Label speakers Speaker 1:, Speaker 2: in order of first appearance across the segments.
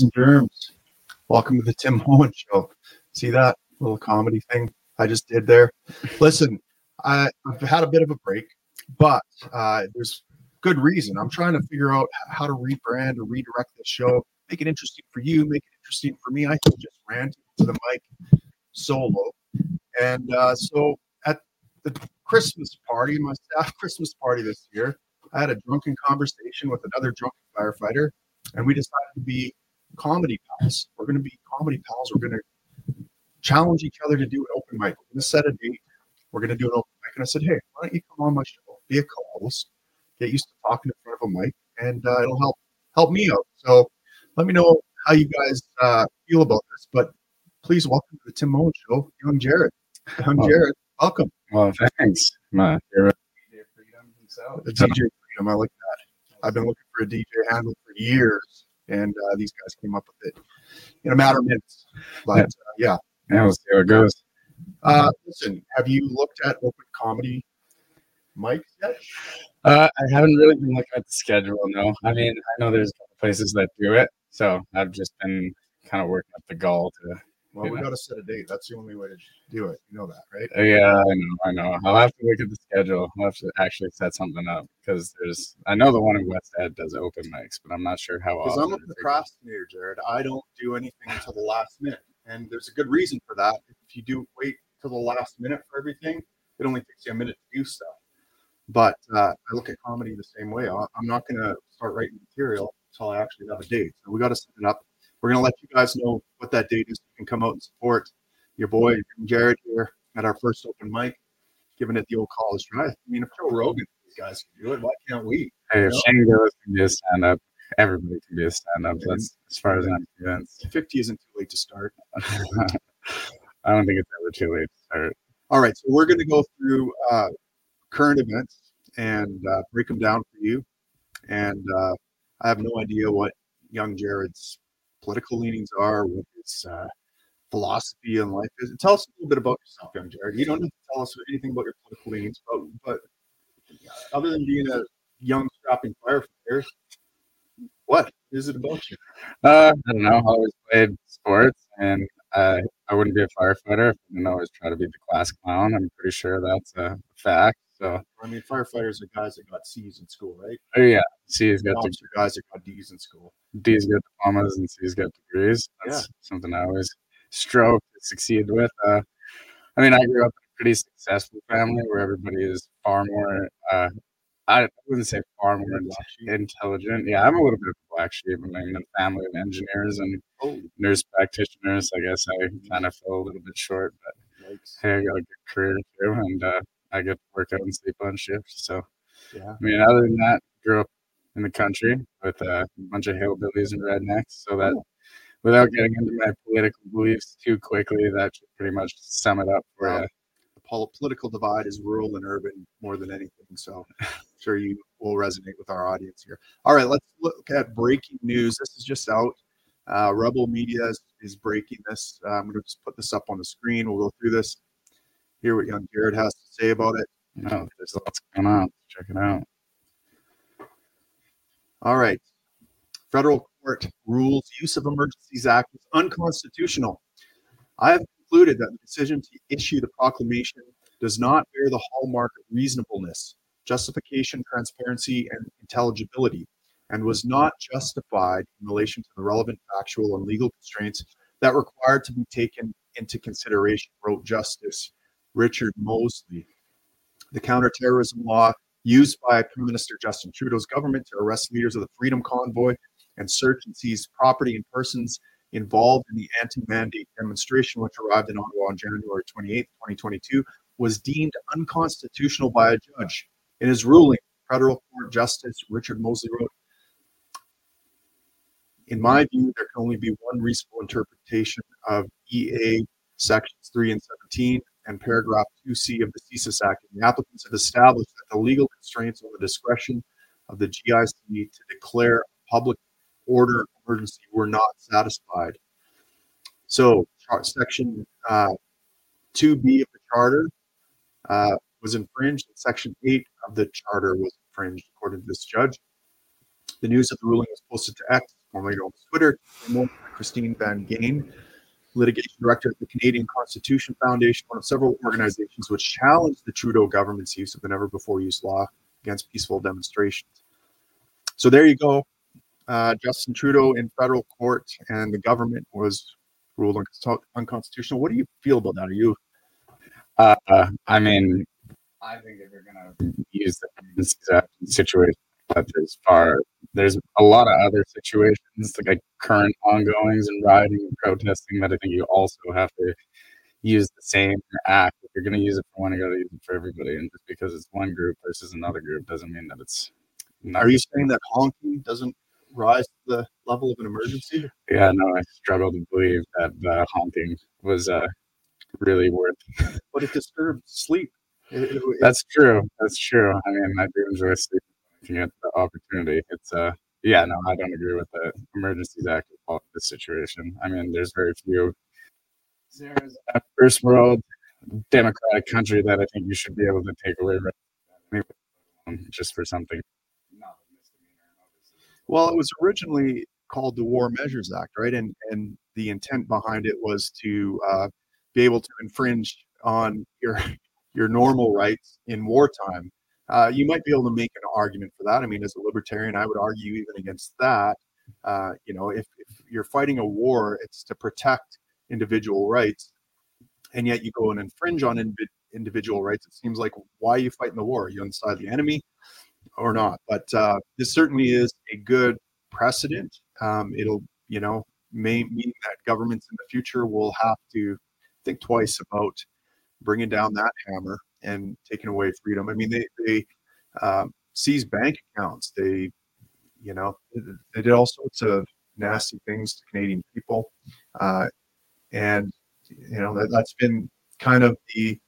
Speaker 1: And germs. Welcome to the Tim Moen Show. See that little comedy thing I just did there? Listen, I, I've had a bit of a break, but uh, there's good reason. I'm trying to figure out how to rebrand or redirect the show, make it interesting for you, make it interesting for me. I can just rant to the mic solo. And uh, so at the Christmas party, my staff Christmas party this year, I had a drunken conversation with another drunken firefighter, and we decided to be comedy pals. We're going to be comedy pals. We're going to challenge each other to do an open mic. We're going to set a date. We're going to do an open mic. And I said, hey, why don't you come on my show, be a co-host, get used to talking in front of a mic, and uh, it'll help help me out. So let me know how you guys uh, feel about this. But please welcome to the Tim Moen Show, young Jared. Young oh. Jared, welcome.
Speaker 2: Well, thanks. My
Speaker 1: favorite DJ Freedom himself. The DJ Freedom, I like that. I've been looking for a DJ handle for years, and uh, these guys came up with it in a matter of minutes. But uh, yeah,
Speaker 2: yeah, we'll see how it goes.
Speaker 1: Uh, listen, have you looked at open comedy mics yet?
Speaker 2: Uh, I haven't really been looking at the schedule. No, I mean I know there's places that do it, so I've just been kind of working up the goal to.
Speaker 1: Well, we got to set a date. That's the only way to do it. You know that, right?
Speaker 2: Uh, yeah, I know. I know. I'll have to look at the schedule. I'll have to actually set something up because there's. I know the one in West Ed does open mics, but I'm not sure how
Speaker 1: often. Because I'm a procrastinator, Jared. I don't do anything until the last minute, and there's a good reason for that. If you do wait till the last minute for everything, it only takes you a minute to do stuff. But uh, I look at comedy the same way. I'm not going to start writing material until I actually have a date. So we got to set it up. We're going to let you guys know what that date is. You can come out and support your boy Jared here at our first open mic, giving it the old college try. I mean, if Joe Rogan, these guys can do it, why can't we?
Speaker 2: Hey, if Shane can be a stand up, everybody can be a stand up. That's as far as I'm convinced.
Speaker 1: 50 isn't too late to start.
Speaker 2: I don't think it's ever too late to start.
Speaker 1: All right. So we're going to go through uh, current events and uh, break them down for you. And uh, I have no idea what young Jared's political leanings are, what his uh, philosophy in life is. Tell us a little bit about yourself, young Jared. You don't need to tell us anything about your political leanings, but, but other than being a young, strapping firefighter, what is it about you?
Speaker 2: Uh, I don't know. I always played sports, and uh, I wouldn't be a firefighter if I didn't always try to be the class clown. I'm pretty sure that's a fact. So
Speaker 1: I mean, firefighters are guys that got C's in school, right?
Speaker 2: Oh yeah, C's got
Speaker 1: the guys that got D's in school.
Speaker 2: D's got diplomas and C's got degrees. That's yeah. something I always strove to succeed with. Uh, I mean, I grew up in a pretty successful family where everybody is far more. Uh, I wouldn't say far more intelligent. Yeah, I'm a little bit of a black sheep. I'm in a family of engineers and oh. nurse practitioners. I guess I kind of fell a little bit short, but hey, I got a good career too, and uh, I get to work out and sleep on shift. So, yeah. I mean, other than that, grew up in the country with a bunch of hillbillies and rednecks. So that, without getting into my political beliefs too quickly, that should pretty much sum it up for you.
Speaker 1: The political divide is rural and urban more than anything. So, I'm sure you will resonate with our audience here. All right, let's look at breaking news. This is just out. Uh, Rebel Media is, is breaking this. Uh, I'm going to just put this up on the screen. We'll go through this hear what young Jared has to say about it.
Speaker 2: No, there's lots going on. Check it out.
Speaker 1: All right. Federal court rules use of emergencies act is unconstitutional. I have concluded that the decision to issue the proclamation does not bear the hallmark of reasonableness, justification, transparency, and intelligibility, and was not justified in relation to the relevant factual and legal constraints that required to be taken into consideration, wrote Justice Richard Mosley. The counterterrorism law used by Prime Minister Justin Trudeau's government to arrest leaders of the Freedom Convoy and search and seize property and persons involved in the anti-mandate demonstration, which arrived in Ottawa on January 28, 2022, was deemed unconstitutional by a judge. In his ruling, federal court justice Richard Mosley wrote, in my view, there can only be one reasonable interpretation of EA sections 3 and 17 and paragraph 2C of the CSIS Act, the applicants have established that the legal constraints on the discretion of the GIC to declare public order emergency were not satisfied. So, section uh, 2B of the charter uh, was infringed, and section 8 of the charter was infringed, according to this judge. The news of the ruling was posted to X, formerly as Twitter, Christine Van Geyn, litigation director at the Canadian Constitution Foundation, one of several organizations which challenged the Trudeau government's use of the never before used law against peaceful demonstrations. So there you go. Uh, Justin Trudeau in federal court and the government was ruled unconstitutional. What do you feel about that? Are you?
Speaker 2: Uh, I mean, I think if you're going to use the situation, but there's far there's a lot of other situations like current ongoings and rioting and protesting that I think you also have to use the same act. If you're going to use it for one, you got to use it for everybody. And just because it's one group versus another group doesn't mean that it's.
Speaker 1: Not Are you saying that honking doesn't rise to the level of an emergency?
Speaker 2: Yeah, no, I struggle to believe that uh, honking was uh, really worth.
Speaker 1: but it disturbs sleep.
Speaker 2: It, it, That's true. That's true. I mean, I do enjoy sleeping looking at the opportunity. It's uh yeah, no, I don't agree with the Emergencies Act of this situation. I mean, there's very few there's a first world democratic country that I think you should be able to take away just for something.
Speaker 1: Well, it was originally called the War Measures Act, right? And and the intent behind it was to uh, be able to infringe on your your normal rights in wartime uh, you might be able to make an argument for that. I mean, as a libertarian, I would argue even against that. Uh, you know, if, if you're fighting a war, it's to protect individual rights, and yet you go and infringe on in, individual rights. It seems like why are you fighting the war? Are you on the side of the enemy or not? But uh, this certainly is a good precedent. Um, it'll, you know, may mean that governments in the future will have to think twice about bringing down that hammer and taking away freedom. I mean, they they um, seized bank accounts. They, you know, they did all sorts of nasty things to Canadian people, uh, and you know that, that's been kind of the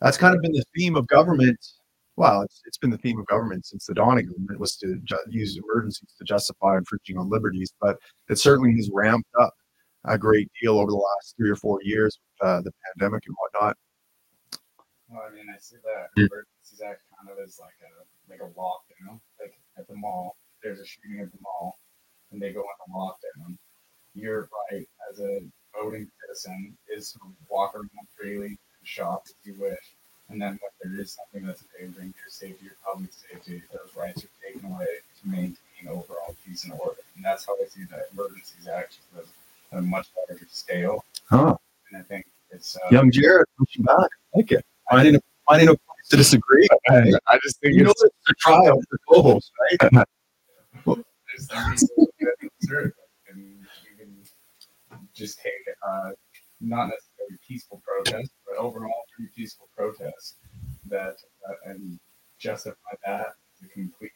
Speaker 1: that's kind of been the theme of government. Well, it's, it's been the theme of government since the dawning government was to ju- use emergencies to justify infringing on liberties, but it certainly has ramped up a great deal over the last three or four years uh, the pandemic and whatnot.
Speaker 3: Well, I mean, I see that Emergencies Act kind of is like a like a lockdown. Like at the mall, there's a shooting at the mall, and they go into lockdown. Your right as a voting citizen is to walk around freely and shop if you wish. And then when there is something that's endangering your safety, your public safety, those rights are taken away to maintain overall peace and order. And that's how I see the Emergencies Act at a much larger scale.
Speaker 1: Huh.
Speaker 3: And I think it's
Speaker 1: uh, young Jared pushing back. Like it finding a finding a place to disagree.
Speaker 2: I, I just think
Speaker 1: you know it's a trial for co-host, right?
Speaker 3: and you can just take uh, not necessarily peaceful protest, but overall pretty peaceful protest that uh, and justify that to complete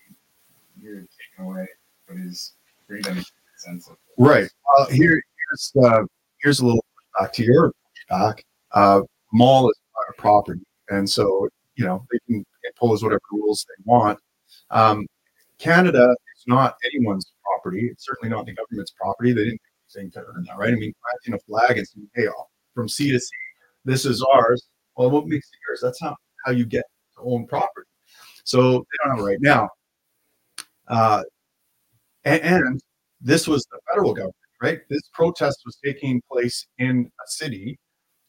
Speaker 3: you're taking away what is freedom sense of
Speaker 1: right. Uh, here here's uh, here's a little back to your back. Uh, mall is private property, and so you know they can impose whatever rules they want. Um, Canada is not anyone's property. It's certainly not the government's property. They didn't do anything to earn that, right? I mean, planting a flag and saying, "Hey, from sea to sea, this is ours." Well, what makes it yours? That's not how you get to own property. So they don't have it right now. Uh, and, and this was the federal government, right? This protest was taking place in a city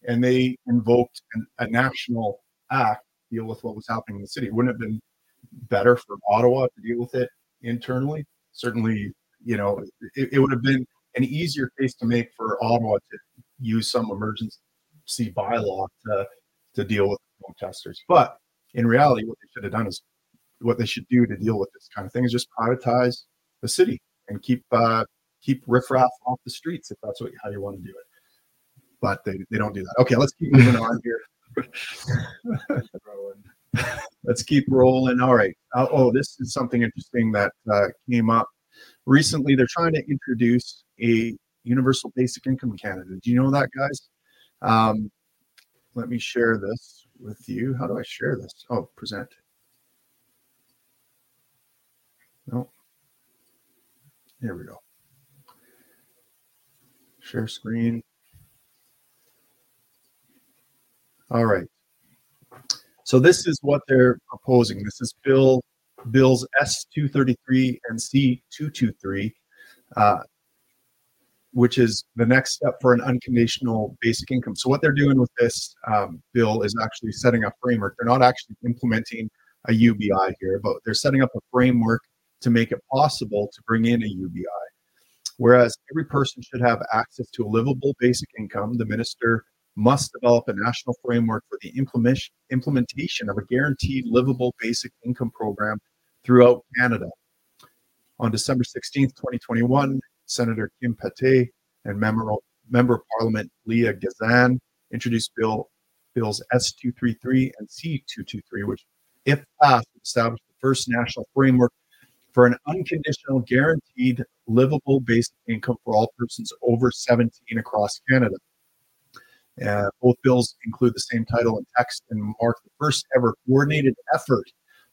Speaker 1: and they invoked an, a national act deal with what was happening in the city. Wouldn't have been better for Ottawa to deal with it internally? Certainly, you know, it, it would have been an easier case to make for Ottawa to use some emergency bylaw to to deal with protesters. But in reality, what they should have done is what they should do to deal with this kind of thing is just privatize the city and keep uh, keep riffraff off the streets if that's what how you want to do it but they, they don't do that. Okay, let's keep moving on here. Let's keep rolling. All right. Uh, oh, this is something interesting that uh, came up recently. They're trying to introduce a universal basic income in Canada. Do you know that, guys? Um, let me share this with you. How do I share this? Oh, present. No. Here we go. Share screen. All right. So this is what they're proposing. This is Bill Bills S233 and C223. Uh, which is the next step for an unconditional basic income. So what they're doing with this um, bill is actually setting a framework. They're not actually implementing a UBI here, but they're setting up a framework to make it possible to bring in a UBI. Whereas every person should have access to a livable basic income, the minister must develop a national framework for the implementation of a guaranteed livable basic income program throughout Canada. On December 16th, 2021, Senator Kim Pate and member, member of Parliament Leah Gazan introduced bill bills S233 and C223, which, if passed, would establish the first national framework for an unconditional guaranteed livable basic income for all persons over 17 across Canada. Uh, both bills include the same title and text and mark the first ever coordinated effort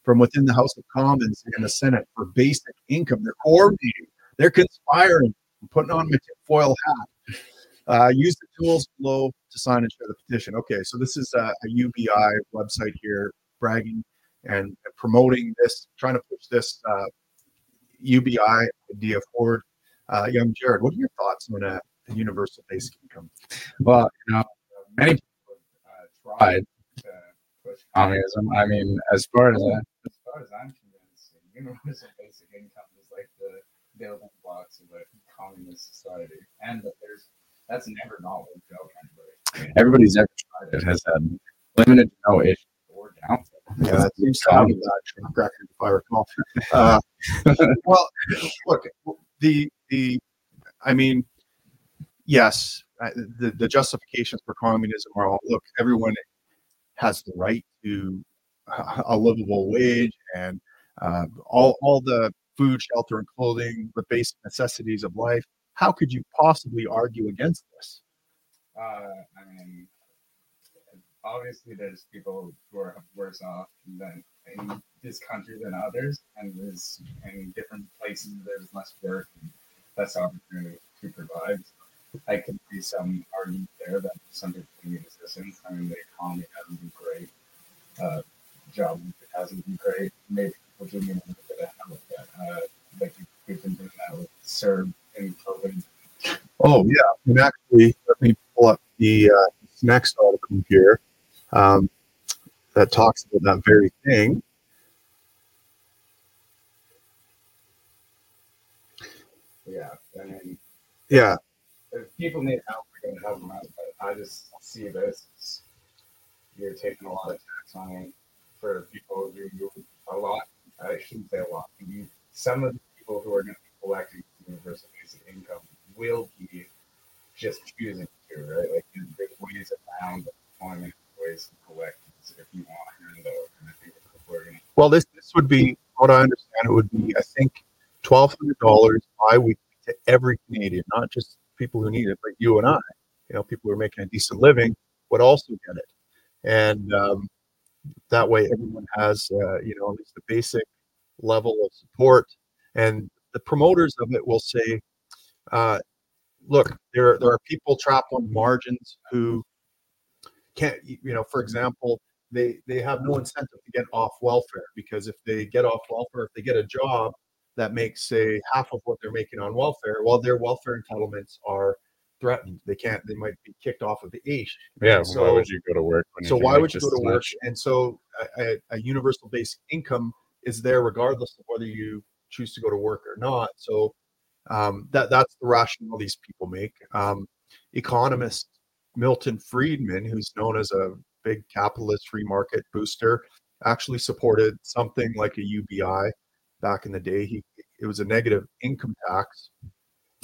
Speaker 1: from within the House of Commons and the Senate for basic income. They're coordinating, they're conspiring, putting on my foil hat. Uh, use the tools below to sign and share the petition. Okay, so this is a, a UBI website here bragging and promoting this, trying to push this uh, UBI idea forward. Uh, young Jared, what are your thoughts on a, a universal basic income?
Speaker 4: Well, you know, many people uh, tried communism. I mean, as far as
Speaker 2: as far as I'm convinced, universal basic income is like the building blocks of a communist society, and that there's that's never not worked out. Anybody.
Speaker 4: Everybody's ever tried it has had limited no issue or downside.
Speaker 1: Yeah, that seems to have that track record, if I recall. Uh, well, look, the the, I mean, yes, the the justifications for communism are all look. Everyone has the right to a livable wage and uh, all all the food, shelter, and clothing, the basic necessities of life. How could you possibly argue against this?
Speaker 2: Uh, I mean, obviously there's people who are worse off than in this country than others, and there's in different places there's less work and less opportunity to provide. I can see some argument there that some people need assistance. I mean, the economy hasn't been great. Uh, job hasn't been great. Maybe people do need a little bit of help, but uh, like we've been doing that with CERB and COVID.
Speaker 1: Oh yeah, and actually, let me pull up the uh, next article here um, that talks about that very thing.
Speaker 2: Yeah, I mean,
Speaker 1: yeah.
Speaker 2: If people need help, we're going to help them out. But I just see this you're taking a lot of tax money for people who do a lot. I shouldn't say a lot. Some of the people who are going to be collecting universal basic income will be just choosing to, right? Like there's ways around employment ways to collect if you want to hand over. And I think we're going to.
Speaker 1: Well, this this would be what I understand. It would be I think twelve hundred dollars bi-weekly to every Canadian, not just people who need it, but you and I. You know, people who are making a decent living would also get it, and um, that way everyone has uh, you know at least the basic level of support. And the promoters of it will say, uh, "Look, there there are people trapped on margins who can't you know for example they they have no incentive to get off welfare because if they get off welfare if they get a job that makes say half of what they're making on welfare well their welfare entitlements are threatened. They can't they might be kicked off of the AISH.
Speaker 4: yeah so, why would you go to work
Speaker 1: so why would you go to work? and so a, a universal basic income is there regardless of whether you choose to go to work or not. So um, that that's the rationale these people make. Um, economists Milton Friedman, who's known as a big capitalist free market booster, actually supported something like a UBI back in the day. He it was a negative income tax,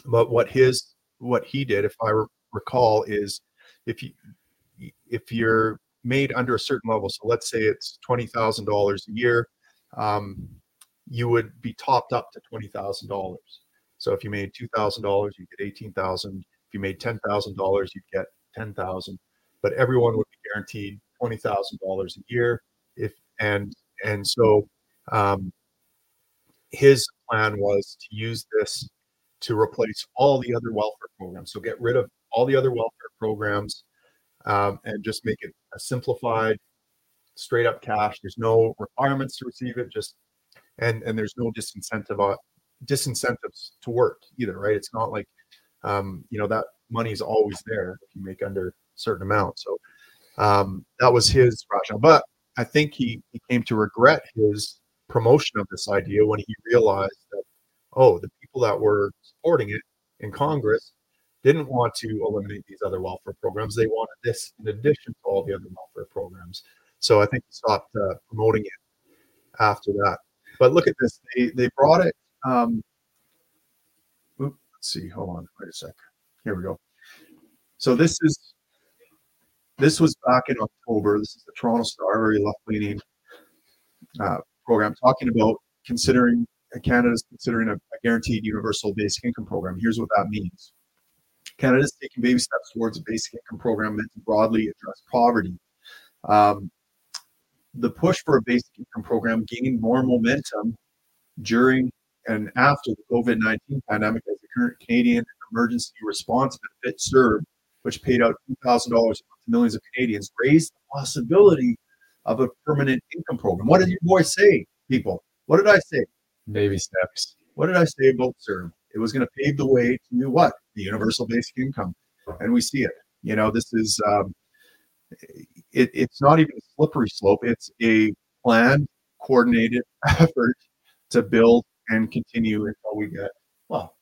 Speaker 1: but what his what he did, if I recall, is if you if you're made under a certain level, so let's say it's twenty thousand dollars a year, um, you would be topped up to twenty thousand dollars. So if you made two thousand dollars, you get eighteen thousand. If you made ten thousand dollars, you'd get ten thousand, but everyone would be guaranteed twenty thousand dollars a year. If and and so um, his plan was to use this to replace all the other welfare programs. So get rid of all the other welfare programs um, and just make it a simplified, straight up cash. There's no requirements to receive it. Just and and there's no disincentive uh, disincentives to work either, right? It's not like um, you know that money is always there if you make under certain amount. So um, that was his rationale. But I think he, he came to regret his promotion of this idea when he realized that, oh, the people that were supporting it in Congress didn't want to eliminate these other welfare programs. They wanted this in addition to all the other welfare programs. So I think he stopped uh, promoting it after that. But look at this. They, they brought it. Um, let's see. Hold on. Wait a sec. Here we go. So this is this was back in October. This is the Toronto Star, very left leaning uh, program, talking about considering uh, Canada's considering a, a, guaranteed universal basic income program. Here's what that means Canada is taking baby steps towards a basic income program meant to broadly address poverty. Um, the push for a basic income program gained more momentum during and after the COVID 19 pandemic as the current Canadian emergency response benefit CERB which paid out $2,000 to millions of Canadians, raised the possibility of a permanent income program. What did your boy say, people? What did I say?
Speaker 2: Baby steps.
Speaker 1: What did I say about CERB? It was going to pave the way to what? The universal basic income. And we see it. You know, this is, um, it, it's not even a slippery slope. It's a planned, coordinated effort to build and continue until we get, well,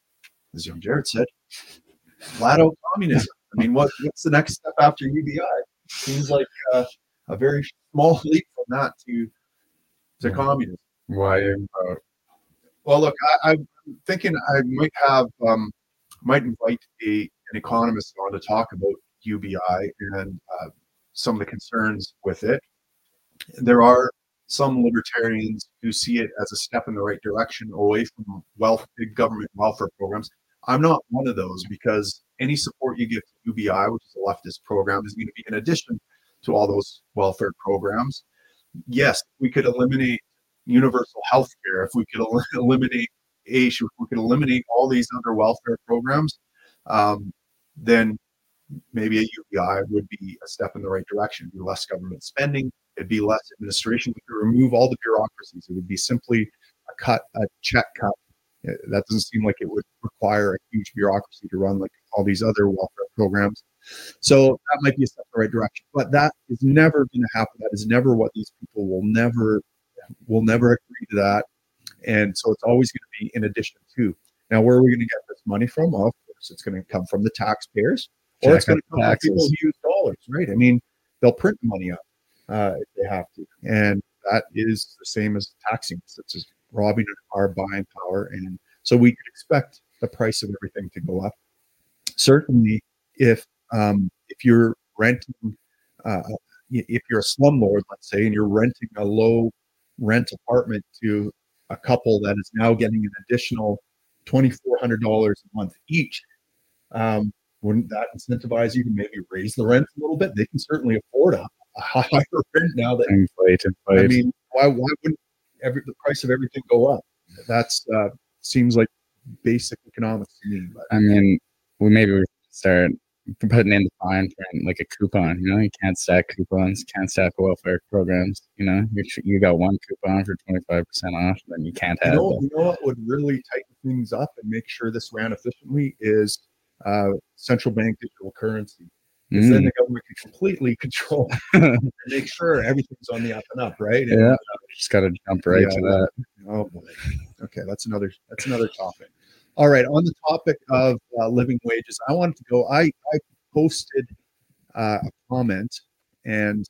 Speaker 1: as young Jared said, flat out communism. I mean, what, what's the next step after UBI? Seems like uh, a very small leap from that to to communism.
Speaker 2: Why? Uh,
Speaker 1: well, look, I, am thinking I might have um, might invite a an economist on to talk about UBI and uh, some of the concerns with it. There are some libertarians who see it as a step in the right direction away from wealth, big government welfare programs. I'm not one of those because any support you give to UBI, which is a leftist program, is going to be in addition to all those welfare programs. Yes, we could eliminate universal health care, if we could el- eliminate AISH, if we could eliminate all these other welfare programs, um, then maybe a UBI would be a step in the right direction. It'd be less government spending, it'd be less administration. We could remove all the bureaucracies. It would be simply a cut, a check cut that doesn't seem like it would require a huge bureaucracy to run like all these other welfare programs. So that might be a step in the right direction, but that is never going to happen. That is never what these people will never will never agree to that. And so it's always going to be in addition to. Now, where are we going to get this money from? Well, of course, it's going to come from the taxpayers, or Check it's going to come from people who use dollars, right? I mean, they'll print money up uh, if they have to, and that is the same as taxing. It's just robbing our buying power. And so we could expect the price of everything to go up. Certainly, if um, if you're renting, uh, if you're a slumlord, let's say, and you're renting a low rent apartment to a couple that is now getting an additional twenty four hundred dollars a month each, um, wouldn't that incentivize you to maybe raise the rent a little bit? They can certainly afford a, a higher rent now. That
Speaker 2: inflate, inflate.
Speaker 1: I mean, why why wouldn't every the price of everything go up. That's uh, seems like basic economics to me. But.
Speaker 2: I mean, we maybe we start putting in the fine print like a coupon. You know, you can't stack coupons, can't stack welfare programs. You know, you you got one coupon for twenty five percent off, then you can't have.
Speaker 1: You know, you know what would really tighten things up and make sure this ran efficiently is uh, central bank digital currency because mm. then the government can completely control and make sure everything's on the up and up, right? And,
Speaker 2: yeah, uh, just got to jump right yeah, to that.
Speaker 1: Oh boy. Okay, that's another that's another topic. All right, on the topic of uh, living wages, I wanted to go. I I posted uh, a comment and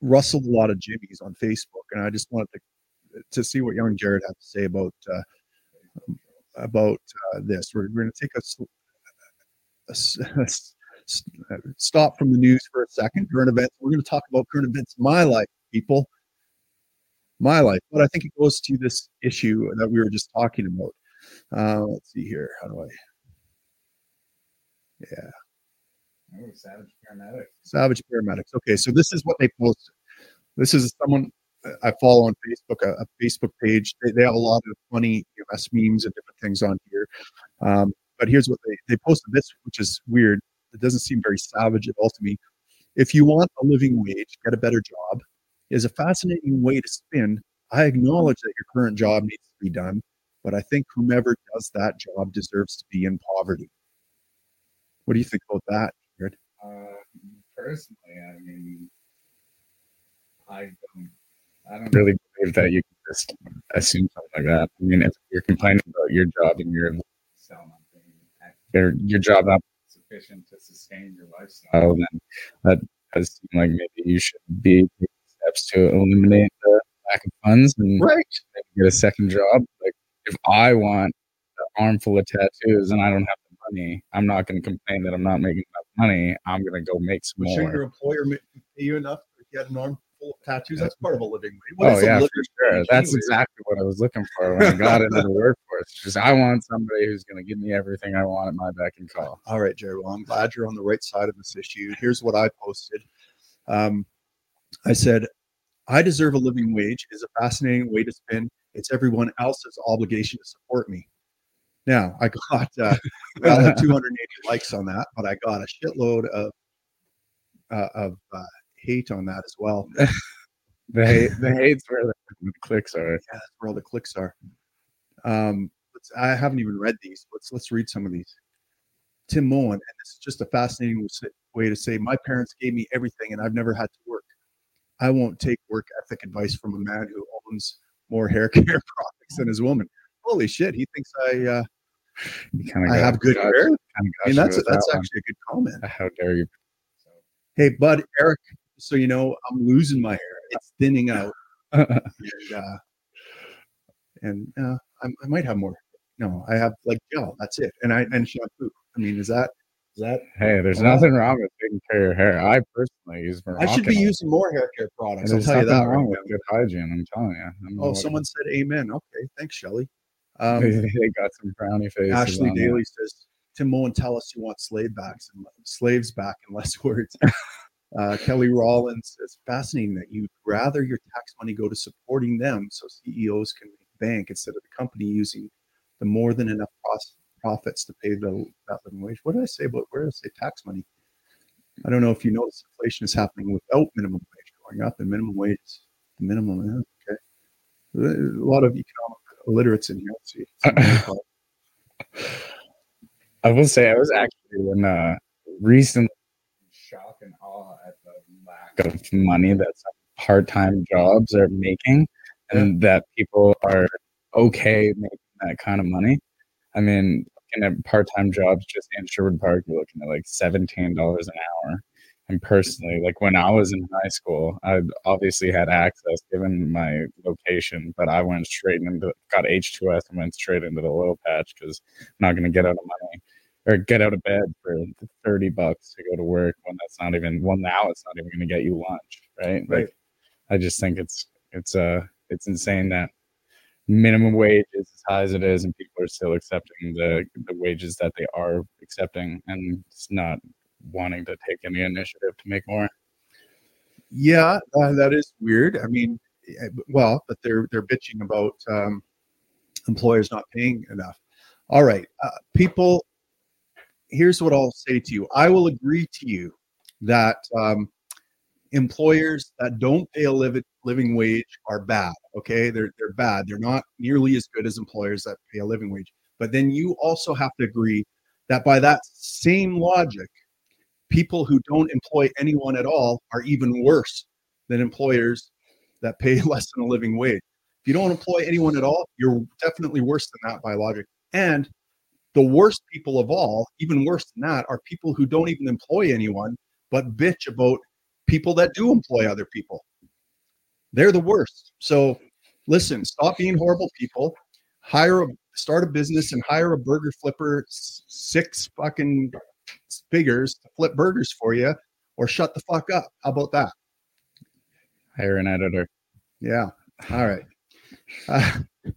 Speaker 1: rustled a lot of jimmies on Facebook, and I just wanted to to see what young Jared had to say about uh, about uh, this. We're, we're going to take a, a, a stop from the news for a second. Current events. We're going to talk about current events in my life, people. My life. But I think it goes to this issue that we were just talking about. Uh, let's see here. How do I? Yeah.
Speaker 3: Oh, Savage Paramedics.
Speaker 1: Savage Paramedics. Okay, so this is what they posted. This is someone I follow on Facebook, a, a Facebook page. They, they, have a lot of funny US memes and different things on here. Um, but here's what they, they posted this, which is weird. It doesn't seem very savage at all to me. If you want a living wage, get a better job is a fascinating way to spin. I acknowledge that your current job needs to be done, but I think whomever does that job deserves to be in poverty. What do you think about that? Jared?
Speaker 3: Uh, personally, I mean, I don't, I don't
Speaker 2: Really believe that you can just assume something like that. I mean, if you're complaining about your job and your
Speaker 3: sell nothing
Speaker 2: your, your job not
Speaker 3: sufficient to sustain your lifestyle.
Speaker 2: well, then that does seem like maybe you should be taking steps to eliminate the lack of funds and
Speaker 1: Right.
Speaker 2: get a second job. Like if I want an armful of tattoos and I don't have the money, I'm not going to complain that I'm not making enough money. I'm going to go make some
Speaker 1: But
Speaker 2: more.
Speaker 1: your employer pay you enough to get an armful of tattoos? That's part of a living wage. What
Speaker 2: Oh
Speaker 1: is
Speaker 2: yeah, for sure. That's
Speaker 1: anyway?
Speaker 2: exactly what I was looking for when I got into the workforce. Just I want somebody who's going to give me everything I want at my beck and call.
Speaker 1: All right, Jerry. Well, I'm glad you're on the right side of this issue. Here's what I posted. Um, I said, I deserve a living wage is a fascinating way to spin. It's everyone else's obligation to support me. Now, I got uh, well, I had 280 likes on that, but I got a shitload of uh, of uh, hate on that as well.
Speaker 2: The hate, the hate's where the, clicks are.
Speaker 1: Yeah, that's where all the clicks are. Um, let's, I haven't even read these. Let's let's read some of these. Tim Moen, and this is just a fascinating way to say my parents gave me everything, and I've never had to work. I won't take work ethic advice from a man who owns more hair care products than his woman. Holy shit, he thinks I uh,
Speaker 2: kind of
Speaker 1: I have good hair. I mean, that's that's actually a good comment.
Speaker 2: how dare you?
Speaker 1: Hey, Bud, Eric, so you know, I'm losing my hair. It's thinning out. and uh, and uh, I, I might have more. No, I have like gel. That's it, and I and shampoo. I mean, is that is that?
Speaker 2: hey, there's nothing wrong with taking care of your hair. I personally use Moroccan.
Speaker 1: I should be using more hair care products. I'll tell you
Speaker 2: nothing
Speaker 1: that.
Speaker 2: wrong with good hygiene. I'm telling you.
Speaker 1: Oh, someone said amen. Okay, thanks, Shelly.
Speaker 2: they
Speaker 1: Um,
Speaker 2: got some brownie faces.
Speaker 1: Ashley. Daly says Tim Moen, tell us you want slave backs and slaves back in less words. Uh, Kelly Rollins says fascinating that you'd rather your tax money go to supporting them so CEOs can make bank instead of the company using the more than enough pros- profits to pay the that living wage. What did I say about where did I say tax money? I don't know if you notice inflation is happening without minimum wage going up and minimum wage the minimum. yeah, Okay. A lot of economic illiterates in here. See.
Speaker 2: I will say I was actually in uh recent
Speaker 3: Shock and awe at the lack
Speaker 2: of money that some part-time jobs are making and that people are okay making that kind of money. I mean, looking at part-time jobs just in Sherwood Park, you're looking at like seventeen dollars an hour. And personally, like when I was in high school, I obviously had access given my location, but I went straight into got H2S and went straight into the oil patch because I'm not going to get out of money or get out of bed for 30 bucks to go to work when that's not even well now it's not even going to get you lunch right
Speaker 1: Right.
Speaker 2: like i just think it's it's uh it's insane that minimum wage is as high as it is and people are still accepting the the wages that they are accepting and it's not wanting to take any initiative to make more
Speaker 1: Yeah, uh, that is weird. I mean, eh, well, but they're they're bitching about um, employers not paying enough. All right, uh, people. Here's what I'll say to you. I will agree to you that um, employers that don't pay a liv- living wage are bad. Okay, they're they're bad. They're not nearly as good as employers that pay a living wage. But then you also have to agree that by that same logic, people who don't employ anyone at all are even worse than employers that pay less than a living wage. If you don't employ anyone at all, you're definitely worse than that by logic. And the worst people of all, even worse than that, are people who don't even employ anyone, but bitch about people that do employ other people. They're the worst. So listen, stop being horrible people. Hire a start a business and hire a burger flipper six fucking figures to flip burgers for you or shut the fuck up. How about that?
Speaker 2: hire an editor
Speaker 1: Yeah. All right. Uh,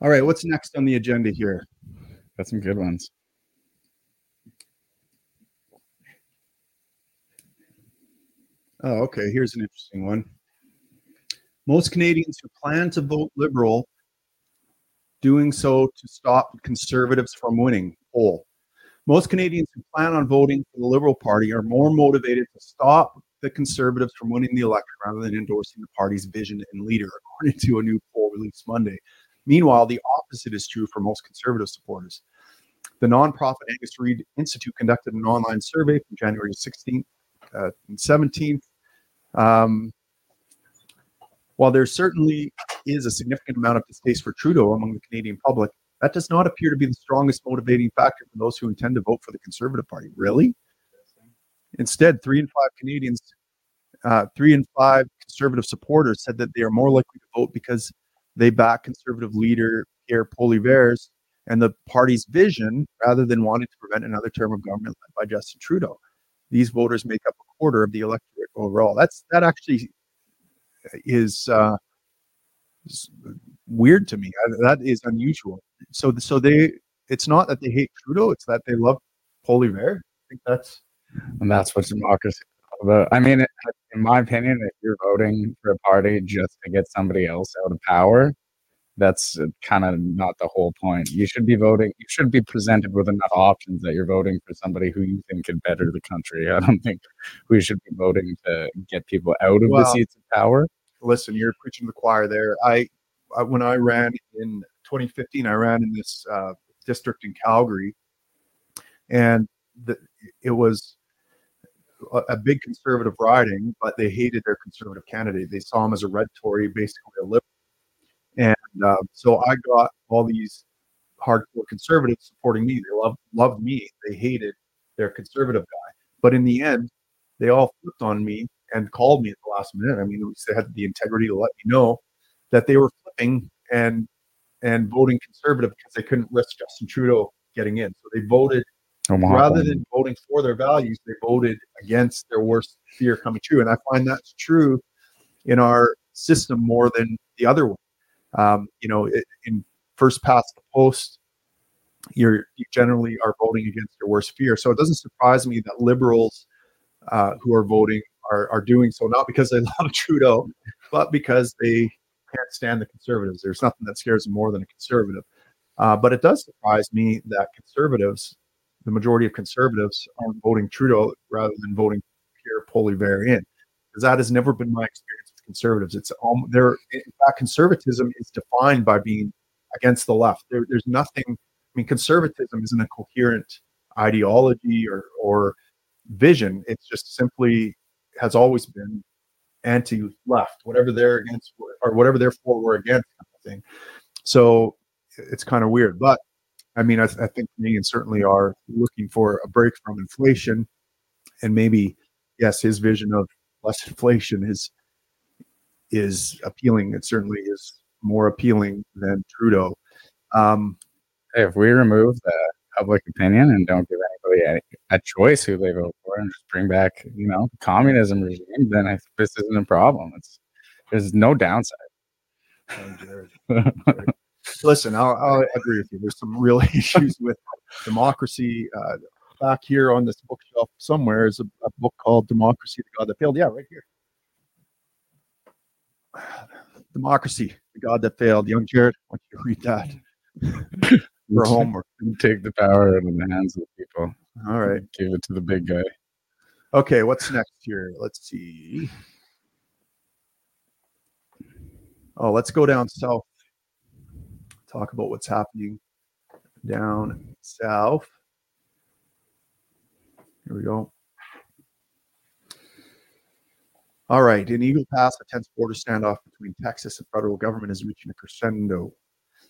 Speaker 1: all right. What's next on the agenda here?
Speaker 2: got some good ones
Speaker 1: Oh, okay. Here's an interesting one. Most Canadians who plan to vote Liberal doing so to stop conservatives from winning. Poll. Most Canadians who plan on voting for the Liberal Party are more motivated to stop the Conservatives from winning the election rather than endorsing the party's vision and leader, according to a new poll released Monday. Meanwhile, the opposite is true for most Conservative supporters. The nonprofit Angus Reid Institute conducted an online survey from January 16th uh, and 17th. Um, while there certainly is a significant amount of distaste for Trudeau among the Canadian public, that does not appear to be the strongest motivating factor for those who intend to vote for the Conservative Party. Really? Instead, three in five Canadians, uh, three in five Conservative supporters said that they are more likely to vote because they back Conservative leader Pierre Poilievre's and the party's vision rather than wanting to prevent another term of government led by Justin Trudeau. These voters make up quarter of the electorate overall. That's that actually is, uh, weird to me. That is unusual. So, so they it's not that they hate Trudeau; it's that they love Poilievre. I think that's
Speaker 2: and that's what democracy. I mean, in my opinion, if you're voting for a party just to get somebody else out of power, that's kind of not the whole point. You should be voting. You should be presented with enough options that you're voting for somebody who you think could better the country. I don't think we should be voting to get people out of well, the seats of power.
Speaker 1: Listen, you're preaching to the choir there. I, I when I ran in 2015, I ran in this uh, district in Calgary, and the, it was a, a, big conservative riding, but they hated their conservative candidate. They saw him as a red Tory, basically a liberal. And uh, so I got all these hardcore conservatives supporting me. They loved loved me. They hated their conservative guy. But in the end, they all flipped on me and called me at the last minute. I mean, they had the integrity to let me know that they were flipping and and voting conservative because they couldn't risk Justin Trudeau getting in. So they voted oh, rather than voting for their values, they voted against their worst fear coming true. And I find that's true in our system more than the other one. Um, you know, in first past the post, you're you generally are voting against your worst fear. So it doesn't surprise me that liberals uh, who are voting are, are doing so not because they love Trudeau, but because they can't stand the conservatives. There's nothing that scares them more than a conservative. Uh, but it does surprise me that conservatives, the majority of conservatives, are voting Trudeau rather than voting Pierre Poilievre in, because that has never been my experience conservatives. It's all there. In fact, conservatism is defined by being against the left. There, there's nothing. I mean, conservatism isn't a coherent ideology or or vision. It's just simply has always been anti-left, whatever they're against or whatever they're for, we're against, kind of thing. So it's kind of weird, but I mean, I, I think Canadians certainly are looking for a break from inflation, and maybe yes, his vision of less inflation is is appealing. It certainly is more appealing than Trudeau. Um,
Speaker 2: hey, if we remove the public opinion and don't give anybody a, a, choice who they vote for and just bring back, you know, communism regime, then I this isn't a problem. It's there's no downside.
Speaker 1: Listen, I'll, I'll, agree with you. There's some real issues with democracy. Uh, back here on this bookshelf somewhere is a, a book called Democracy, the God That Failed. Yeah, right here. Democracy, the God That Failed. Young Jared, why don't you read that? for homework.
Speaker 2: Take the power out of the hands of the people.
Speaker 1: All right.
Speaker 2: Give it to the big guy.
Speaker 1: Okay, what's next here? Let's see. Oh, let's go down south. Talk about what's happening down south. Here we go. All right, in Eagle Pass, a tense border standoff between Texas and federal government is reaching a crescendo.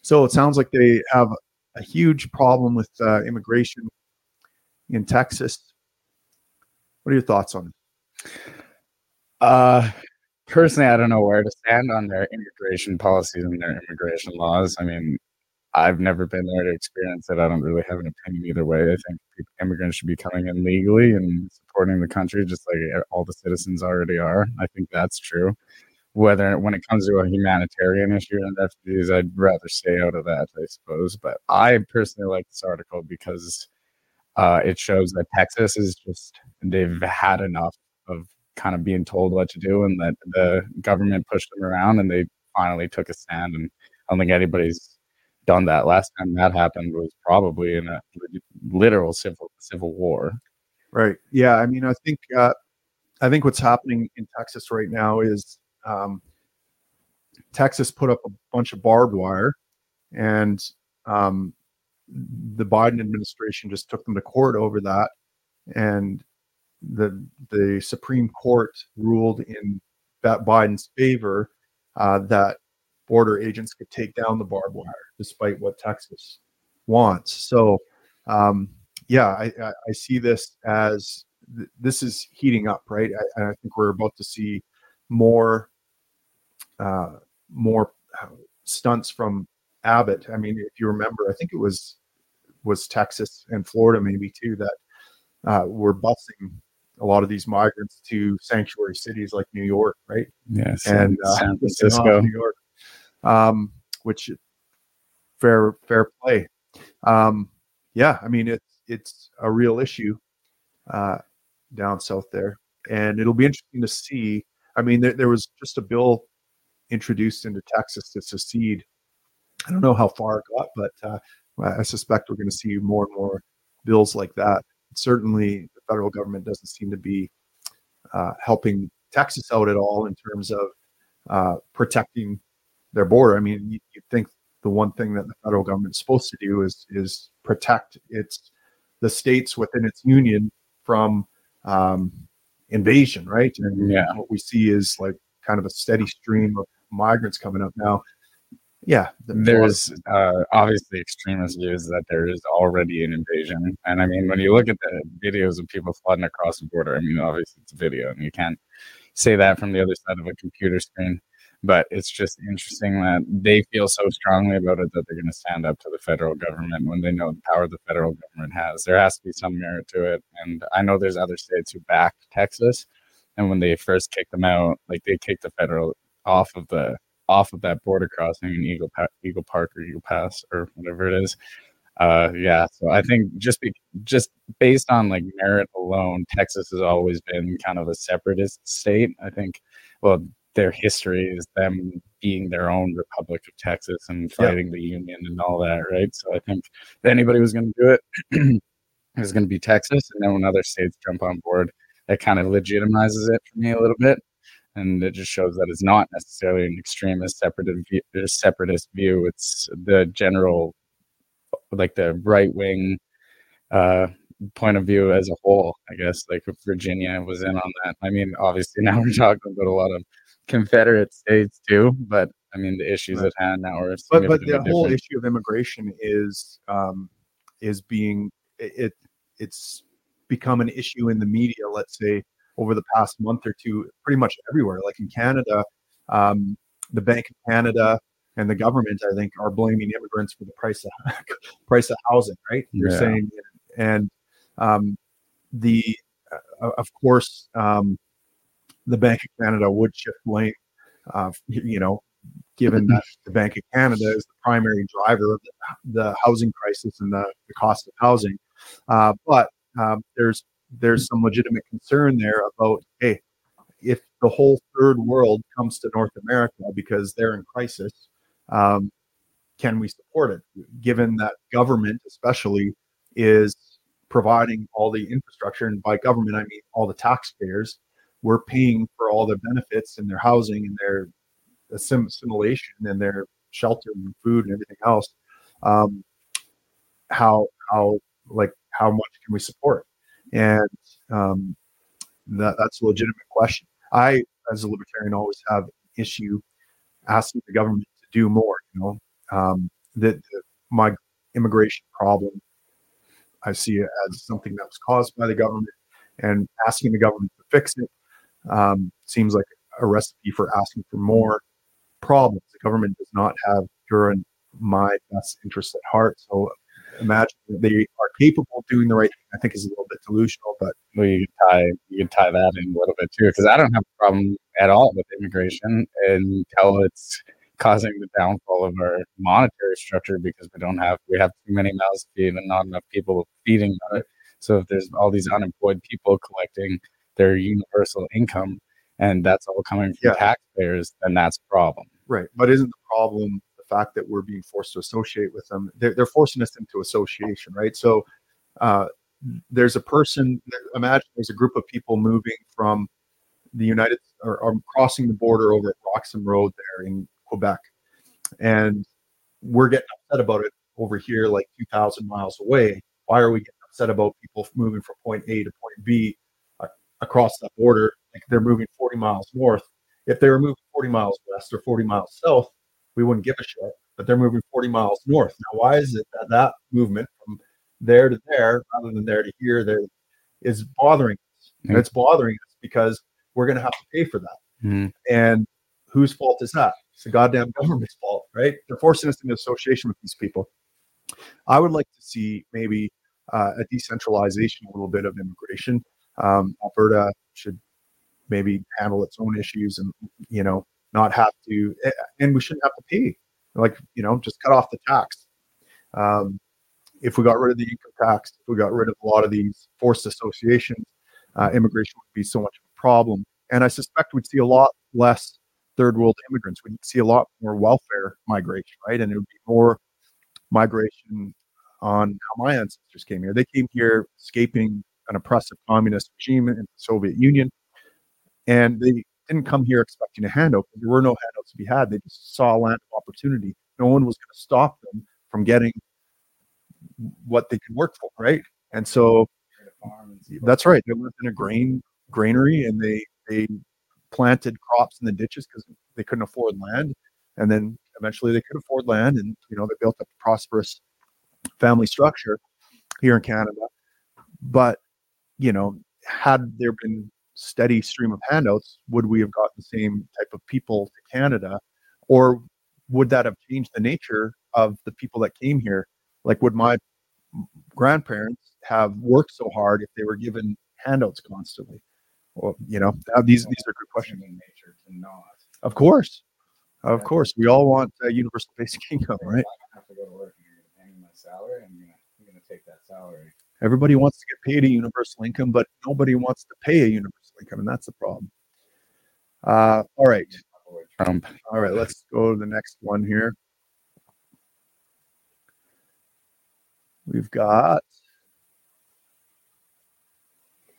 Speaker 1: So it sounds like they have a huge problem with uh, immigration in Texas. What are your thoughts on it?
Speaker 2: Uh, personally, I don't know where to stand on their immigration policies and their immigration laws. I mean, I've never been there to experience it. I don't really have an opinion either way. I think immigrants should be coming in legally and supporting the country just like all the citizens already are. I think that's true whether when it comes to a humanitarian issue and refugees, I'd rather stay out of that, I suppose. But I personally like this article because uh, it shows that Texas is just they've had enough of kind of being told what to do, and that the government pushed them around, and they finally took a stand. And I don't think anybody's done that. Last time that happened was probably in a literal civil civil war.
Speaker 1: Right. Yeah. I mean, I think uh, I think what's happening in Texas right now is um, Texas put up a bunch of barbed wire, and um, the Biden administration just took them to court over that, and the the Supreme Court ruled in that Biden's favor uh, that border agents could take down the barbed wire, despite what Texas wants. So, um, yeah, I, I, see this as th- this is heating up, right? I, I, think we're about to see more uh, more uh, stunts from Abbott. I mean, if you remember, I think it was was Texas and Florida maybe too that uh, were busing a lot of these migrants to sanctuary cities like New York, right?
Speaker 2: Yes,
Speaker 1: and
Speaker 2: uh, San Francisco,
Speaker 1: New York, um, which fair fair play. Um, yeah, I mean it's it's a real issue uh, down south there, and it'll be interesting to see. I mean, there, there was just a bill introduced into Texas to secede. I don't know how far it got, but uh, I suspect we're going to see more and more bills like that. Certainly, the federal government doesn't seem to be uh, helping Texas out at all in terms of uh, protecting their border. I mean, you, you think the one thing that the federal government is supposed to do is is protect its the states within its union from um, invasion, right?
Speaker 2: And yeah.
Speaker 1: what we see is like kind of a steady stream of migrants coming up now yeah
Speaker 2: there's uh, obviously extremist views that there is already an invasion and i mean when you look at the videos of people flooding across the border i mean obviously it's a video and you can't say that from the other side of a computer screen but it's just interesting that they feel so strongly about it that they're going to stand up to the federal government when they know the power the federal government has there has to be some merit to it and i know there's other states who back texas and when they first kicked them out like they kicked the federal off of the off of that border crossing in Eagle pa- Eagle Park or Eagle Pass or whatever it is. Uh, yeah, so I think just be, just based on like merit alone, Texas has always been kind of a separatist state. I think, well, their history is them being their own Republic of Texas and fighting yeah. the Union and all that, right? So I think if anybody was going to do it, it was going to be Texas, and then when other states jump on board, that kind of legitimizes it for me a little bit and it just shows that it's not necessarily an extremist separatist view, separatist view. It's the general, like the right wing uh, point of view as a whole. I guess like Virginia was in on that. I mean, obviously now we're talking about a lot of Confederate states too, but I mean the issues right. at hand now are.
Speaker 1: But but the whole issue of immigration is um, is being it it's become an issue in the media. Let's say over the past month or two, pretty much everywhere. Like in Canada, um, the Bank of Canada and the government, I think, are blaming immigrants for the price of price of housing. Right? You're yeah. saying, and um, the uh, of course, um, the Bank of Canada would shift blame. Uh, you know, given that the Bank of Canada is the primary driver of the, the housing crisis and the, the cost of housing. Uh, but um, there's there's some legitimate concern there about hey, if the whole third world comes to North America because they're in crisis, um, can we support it? Given that government, especially, is providing all the infrastructure, and by government I mean all the taxpayers, we're paying for all their benefits and their housing and their assimilation and their shelter and food and everything else. Um, how how like how much can we support? and um, that, that's a legitimate question. I, as a libertarian, always have an issue asking the government to do more. You know, um, that my immigration problem, I see it as something that was caused by the government, and asking the government to fix it um, seems like a recipe for asking for more problems. The government does not have your and my best interest at heart. So imagine that they are capable of doing the right thing, I think is a little bit delusional. But
Speaker 2: well, you can tie you can tie that in a little bit too, because I don't have a problem at all with immigration until it's causing the downfall of our monetary structure because we don't have we have too many mouths to feed and not enough people feeding on it. So if there's all these unemployed people collecting their universal income and that's all coming from yeah. taxpayers, then that's a problem.
Speaker 1: Right. But isn't the problem the fact that we're being forced to associate with them. They're, they're forcing us into association, right? So uh, there's a person, imagine there's a group of people moving from the United or, or crossing the border over at Roxham Road there in Quebec. And we're getting upset about it over here, like 2,000 miles away. Why are we getting upset about people moving from point A to point B across that border? Like they're moving 40 miles north. If they were moving 40 miles west or 40 miles south, we wouldn't give a shit. But they're moving 40 miles north. Now, why is it that that movement from there to there, rather than there to here, there is bothering us? And it's bothering us because we're going to have to pay for that.
Speaker 5: Mhm.
Speaker 1: And whose fault is that? It's the goddamn government's fault, right? They're forcing us into association with these people. I would like to see maybe uh, a decentralization, a little bit of immigration. Um, Alberta should maybe handle its own issues and, you know, not have to, eh, and we shouldn't have to pay. Like, you know, just cut off the tax. Um, if we got rid of the income tax, if we got rid of a lot of these forced associations, uh, immigration would be so much of a problem. And I suspect we'd see a lot less third world immigrants. We'd see a lot more welfare migration, right? And it would be more migration on how my ancestors came here. They came here escaping an oppressive communist regime in the Soviet Union. And they didn't come here expecting a handout because there were no handouts to be had. They just saw a land of opportunity. No one was going to stop them from getting what they could work for, right? And so
Speaker 2: Create a farm and see
Speaker 1: that's right. They lived in a grain granary and they they planted crops in the ditches because they couldn't afford land. And then eventually they could afford land and you know they built up a prosperous family structure here in Canada. But you know, had there been steady stream of handouts, would we have got the same type of people to Canada? Or would that have changed the nature of the people that came here? Like would my grandparents have worked so hard if they were given handouts constantly? Well, you know, uh, these these are good questions.
Speaker 2: human nature to not.
Speaker 1: Of course, of course, we all want a universal basic income, right?
Speaker 2: I have to go to work and you're going to pay me my salary. To I'm going to take that salary.
Speaker 1: Everybody wants to get paid a universal income, but nobody wants to pay a universal income, and that's the problem. Uh, all right,
Speaker 5: Trump.
Speaker 1: all right. Let's go to the next one here. We've got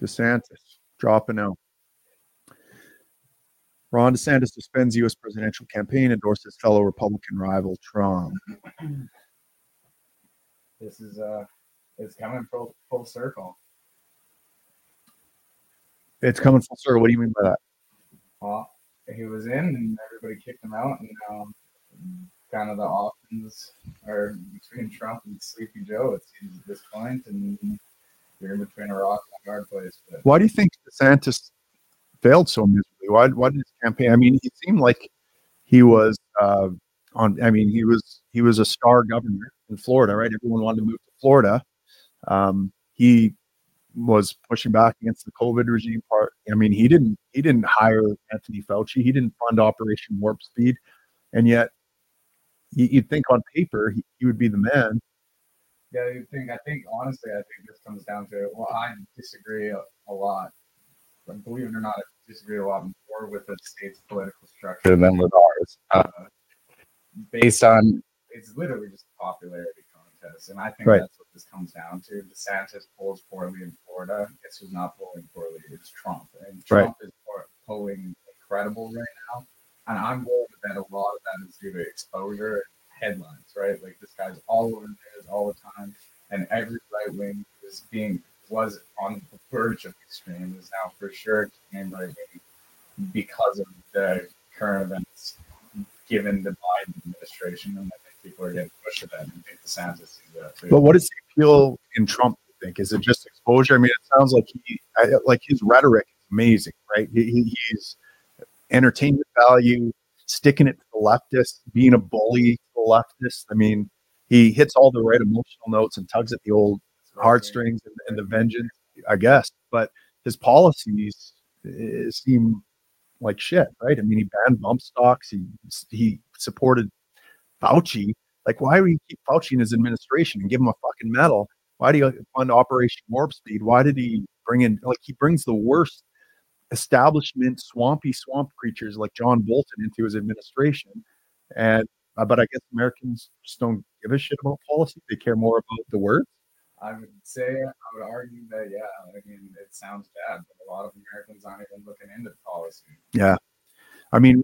Speaker 1: DeSantis dropping out. Ron DeSantis suspends U.S. presidential campaign, endorses fellow Republican rival Trump.
Speaker 2: This is uh, it's coming full full circle.
Speaker 1: It's coming full circle. What do you mean by that?
Speaker 2: Well, he was in and everybody kicked him out, and now kind of the options are between Trump and Sleepy Joe. It seems at this point, and you're in between a rock and a hard place. But
Speaker 1: Why do you think DeSantis failed so miserably? Why, why did his campaign? I mean, he seemed like he was uh, on. I mean, he was he was a star governor in Florida, right? Everyone wanted to move to Florida. Um, he was pushing back against the COVID regime part. I mean, he didn't he didn't hire Anthony Fauci. He didn't fund Operation Warp Speed, and yet you, you'd think on paper he, he would be the man.
Speaker 2: yeah, you think I think honestly, I think this comes down to well, I disagree a, a lot. But believe it or not, I disagree a lot more with the state's political structure.
Speaker 5: than with ours. Uh, based on
Speaker 2: it's literally just a popularity contest, and I think
Speaker 1: Right.
Speaker 2: that's what this comes down to. DeSantis polls poorly in Florida. Guess who's not polling poorly? It's Trump, and Trump is po- polling incredible right now. And I'm worried that a lot of that is due to exposure and headlines, right? Like this guy's all over the news all the time, and every right wing is being was on the verge of extreme is now for sure extreme right wing because of the current events given the Biden administration, and I think people are getting pushed to that. And I think DeSantis that too.
Speaker 1: But what is the appeal in Trump? You think is it just exposure? I mean, it sounds like he, I, like his rhetoric is amazing, right? He, he- he's entertainment value, sticking it to the leftists, being a bully to the leftists. I mean, he hits all the right emotional notes and tugs at the old heartstrings and, and the vengeance, I guess. But his policies eh, seem like shit, right? I mean, he banned bump stocks. He he supported Fauci. Like, why would he keep Fauci in his administration and give him a fucking medal? Why do you fund Operation Warp Speed? Why did he bring in like he brings the worst establishment swampy swamp creatures like John Bolton into his administration? And uh, but I guess Americans just don't give a shit about policy. They care more about the words.
Speaker 2: I would say, I would argue that, yeah, I mean, it sounds bad, but a lot of Americans aren't even looking into policy.
Speaker 1: Yeah. I mean,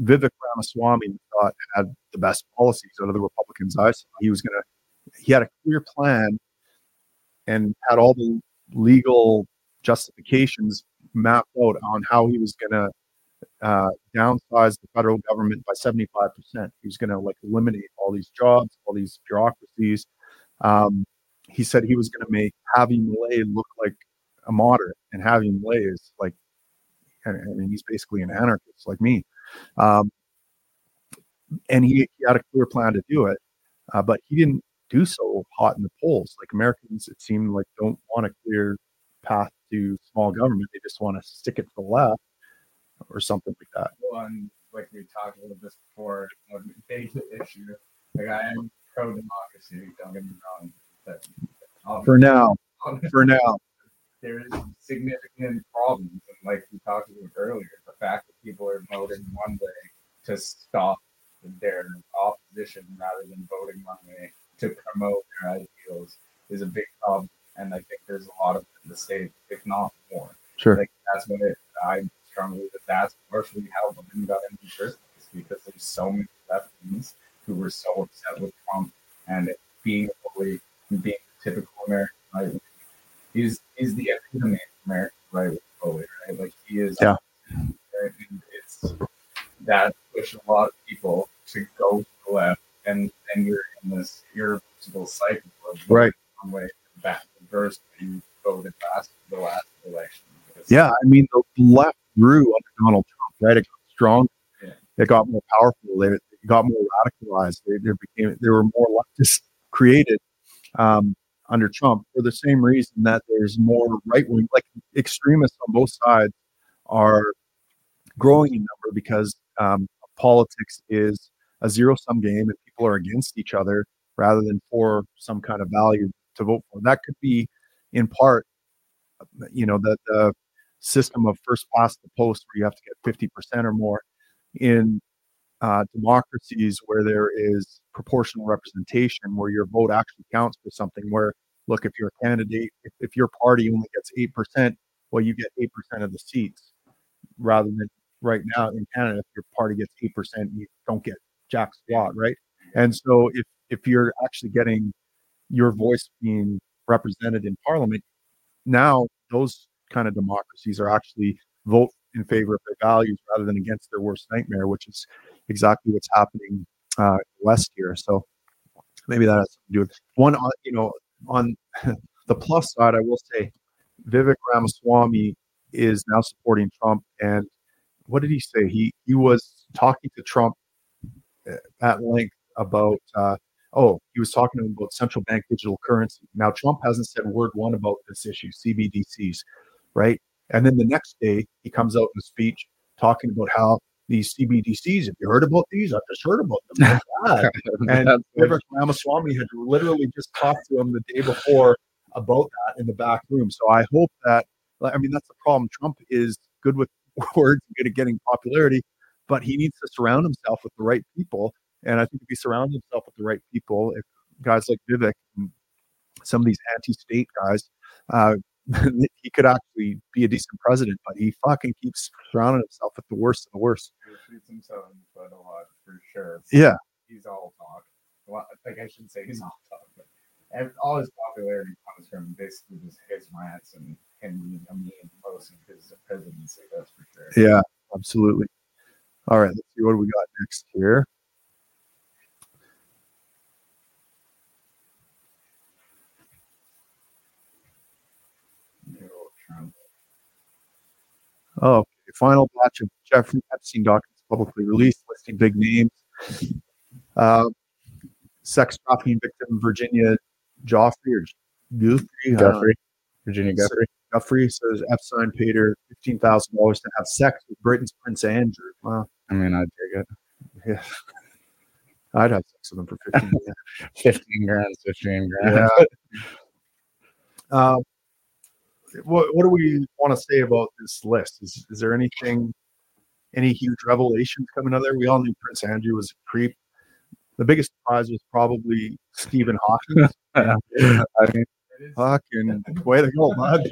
Speaker 1: Vivek Ramaswamy thought had the best policies out of the Republicans. I saw he was going to, he had a clear plan and had all the legal justifications mapped out on how he was going to uh, downsize the federal government by 75%. He was going to like eliminate all these jobs, all these bureaucracies. Um, he said he was going to make Javi Milei look like a moderate, and Javi Milei is like, I mean, he's basically an anarchist like me. Um, and he, he, had a clear plan to do it, uh, but he didn't do so hot in the polls. Like Americans, it seemed like don't want a clear path to small government; they just want to stick it to the left or something like that.
Speaker 2: Well, and like we talked a little bit before, a big issue. Like I am pro democracy. Don't get me wrong. But
Speaker 1: um, for now, for now,
Speaker 2: there is significant problems, and like we talked about earlier, fact that people are voting one way to stop their opposition rather than voting one way to promote their ideals is a big problem. And I think there's a lot of the state, if not more.
Speaker 1: Sure.
Speaker 2: Like that's what it, I strongly believe that that's partially how women got into the first place because there's so many lefties who were so upset with Trump and being a bully and being a typical American right is is the epitome of American right bully, right? Like he is
Speaker 1: yeah.
Speaker 2: Right? And it's that pushed a lot of people to go to the left and then you're in this irreversible cycle of
Speaker 1: right
Speaker 2: one way back reverse you voted last the last election.
Speaker 1: Yeah, I mean the left grew under Donald Trump, right? It got
Speaker 2: stronger,
Speaker 1: It got more powerful. They, it got more radicalized. They, they became there were more leftists created um, under Trump for the same reason that there's more right wing, like extremists on both sides are growing in number because um, politics is a zero sum game and people are against each other rather than for some kind of value to vote for. That could be in part, you know, the, the system of first past the post where you have to get 50% or more in uh, democracies where there is proportional representation, where your vote actually counts for something. Where, look, if you're a candidate, if, if your party only gets 8%, well, you get 8% of the seats rather than right now in Canada, if your party gets 8%, you don't get jack squat, right? And so if, if you're actually getting your voice being represented in parliament, now those kind of democracies are actually vote in favor of their values rather than against their worst nightmare, which is exactly what's happening uh, west here. So maybe that has something to do with one. Uh, you know, on the plus side, I will say Vivek Ramaswamy is now supporting Trump, and what did he say? He he was talking to Trump uh, at length about. Uh, oh, he was talking to him about central bank digital currency. Now Trump hasn't said word one about this issue, CBDCs right? And then the next day, he comes out in a speech talking about how these CBDCs, have you heard about these? I've just heard about them. and Vivek Ramaswamy had literally just talked to him the day before about that in the back room. So I hope that, I mean, that's the problem. Trump is good with words, good at getting popularity, but he needs to surround himself with the right people. And I think if he surrounds himself with the right people, if guys like Vivek and some of these anti-state guys uh, he could actually be a decent president, but he fucking keeps surrounding himself with the worst of the worst.
Speaker 2: He shoots himself in the foot a lot for sure.
Speaker 1: Yeah,
Speaker 2: he's all talk. Well, I think I should say he's all talk, but all his popularity comes from basically just his rants and him being a mean most of his presidency. That's for sure.
Speaker 1: Yeah, absolutely. All right, let's see what we got next here. Oh, okay. Final batch of Jeffrey Epstein documents publicly released, listing big names. Uh, sex trafficking victim Virginia Joffrey or Guthrie,
Speaker 6: Guthrie, Virginia
Speaker 1: Guthrie. Guthrie says Epstein paid her fifteen thousand dollars to have sex with Britain's Prince Andrew. Wow.
Speaker 6: I mean, I'd take it.
Speaker 1: Yeah. I'd have sex with him for 15 grand.
Speaker 6: 15 grand, 15 grand.
Speaker 1: Yeah. uh, what, what do we want to say about this list? Is, is there anything, any huge revelations coming out there? We all knew Prince Andrew was a creep. The biggest surprise was probably Stephen Hawking.
Speaker 6: I mean,
Speaker 1: fucking way to go, bud.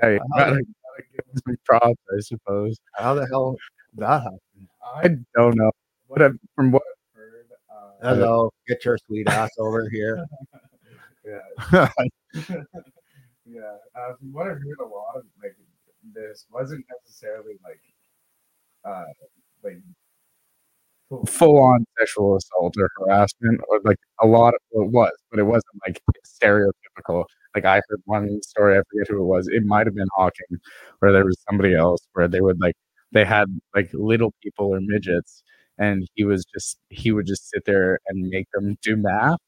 Speaker 6: Hey, gotta, gotta give him props, I suppose.
Speaker 1: How the hell that happened?
Speaker 2: I don't know. What I've, from what
Speaker 3: I've heard, uh,
Speaker 1: Hello, get your sweet ass over here.
Speaker 3: yeah, yeah. Uh, what I've heard, a lot of like this wasn't necessarily like, uh, like full-
Speaker 2: on sexual assault or harassment or like a lot of it was, but it wasn't like stereotypical. Like I heard one story, I forget who it was. It might have been Hawking, where there was somebody else where they would like they had like little people or midgets, and he was just he would just sit there and make them do math,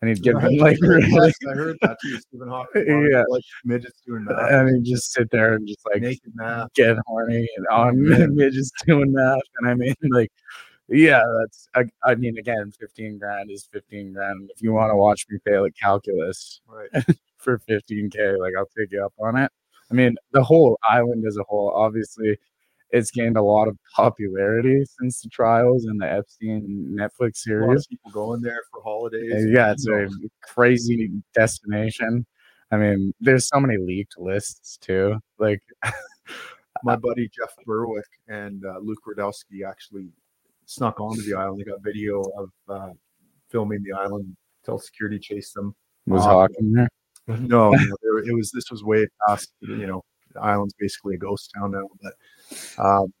Speaker 2: and he'd give them like really,
Speaker 1: Yes, I heard that too. Stephen Hawking.
Speaker 2: Yeah.
Speaker 1: like midgets doing that.
Speaker 2: and he'd just sit there and just like
Speaker 1: Naked math.
Speaker 2: get horny and on midgets doing that. And I mean, like, yeah, that's, I, I mean, again, 15 grand is 15 grand. If you want to watch me fail at calculus
Speaker 1: Right.
Speaker 2: for 15K, like, I'll take you up on it. I mean, the whole island as a whole, obviously, it's gained a lot of popularity since the trials and the Epstein Netflix
Speaker 1: A lot of
Speaker 2: series.
Speaker 1: people going there for holidays.
Speaker 2: And yeah, it's a crazy destination. I mean, there's so many leaked lists too. Like,
Speaker 1: my buddy Jeff Berwick and uh, Luke Rudkowski actually snuck onto the island. They got video of uh, filming the island until security chased them.
Speaker 2: was Hawking there?
Speaker 1: No, no it was this was way past. You know, the island's basically a ghost town now. But um,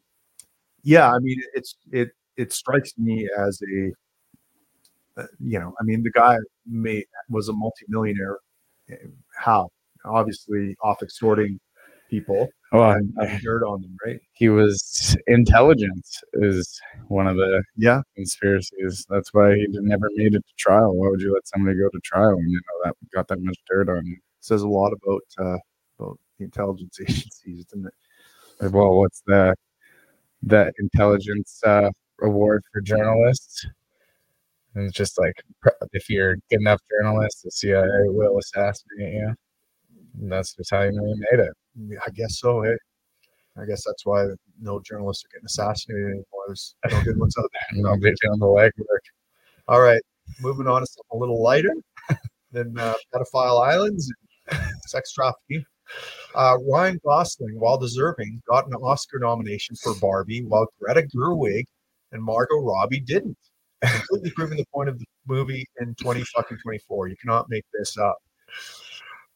Speaker 1: yeah, I mean, it's it it strikes me as a uh, you know, I mean, the guy made was a multimillionaire. Uh, How? Obviously, off extorting people
Speaker 2: Well,
Speaker 1: and dirt on them, right?
Speaker 2: he was intelligence is one of the
Speaker 1: Yeah,
Speaker 2: conspiracies. That's why he never made it to trial. Why would you let somebody go to trial when you know that got that much dirt on you?
Speaker 1: says a lot about uh, about the intelligence agencies, it?
Speaker 2: Well, what's the the intelligence uh, award for journalists? And it's just like if you're good enough journalist, the CIA will assassinate you. And that's just how you know you made it.
Speaker 1: I guess so. Hey, I guess that's why no journalists are getting assassinated anymore. There's no good ones out there.
Speaker 2: They doing the legwork.
Speaker 1: All right, moving on to something a little lighter than uh, pedophile islands and sex trafficking. Uh, Ryan Gosling, while deserving, got an Oscar nomination for Barbie, while Greta Gerwig and Margot Robbie didn't. Completely proving the point of the movie in 20 fucking 24. You cannot make this up.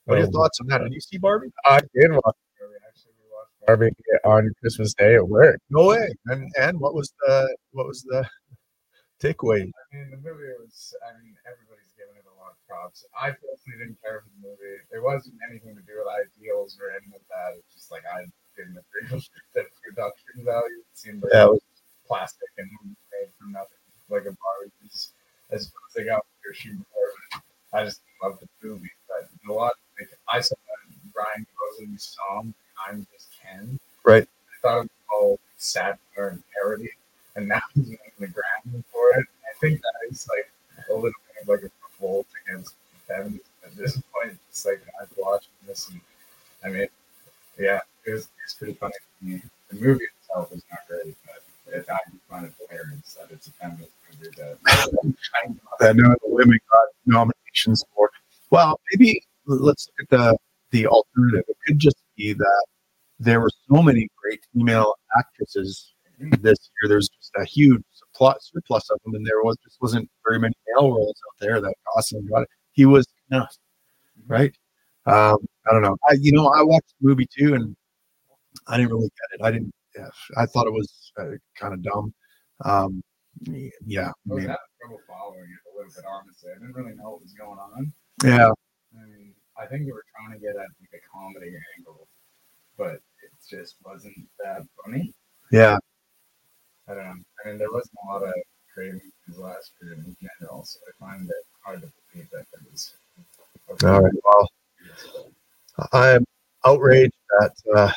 Speaker 1: What are your
Speaker 2: Um,
Speaker 1: thoughts on that? Did you see Barbie?
Speaker 2: I did watch
Speaker 3: we actually watched
Speaker 2: Barbie on Christmas Day at work.
Speaker 1: No way. And and what was the what was the takeaway?
Speaker 3: I mean, the movie was. I mean, everybody's props. I personally didn't care for the movie. It wasn't anything to do with ideals or anything like that. It's just like I didn't agree with the production value. It seemed like
Speaker 1: Yeah, it was-
Speaker 3: plastic and made from nothing, like a. Just as soon as they got their shoe before, I just loved the movie. But a lot, like I saw Ryan Gosling's song "I'm Just Ken."
Speaker 1: Right.
Speaker 3: I thought it was all satire and parody and now he's making the ground for it. I think that is like a little bit of like a revolt against feminism at this point. It's like I was watching this and I mean, yeah, it was it's pretty funny. The movie itself is not great, but it, I find it hilarious that it's a feminist movie that
Speaker 1: that of the women got nominations for. Well, maybe let's look at the the alternative. It could just be that there were so many great female actresses this year. There's just a huge surplus, surplus of them, and there was just wasn't very many male roles out there that Gosling got. It. He was enough, right? Um, I don't know. I you know I watched the movie too, and I didn't really get it. I didn't. Yeah, I thought it was uh, kind of dumb. Um, yeah, I
Speaker 3: I was having trouble following it a little bit, honestly. I didn't really know what was going on.
Speaker 1: yeah.
Speaker 3: I mean, I think they were trying to get at like a comedy angle, but it just wasn't that funny.
Speaker 1: Yeah,
Speaker 3: I don't know. Mean, there wasn't a lot of great movies last year in general, so I find it hard to believe that there was.
Speaker 1: All right. Well, I am outraged that uh,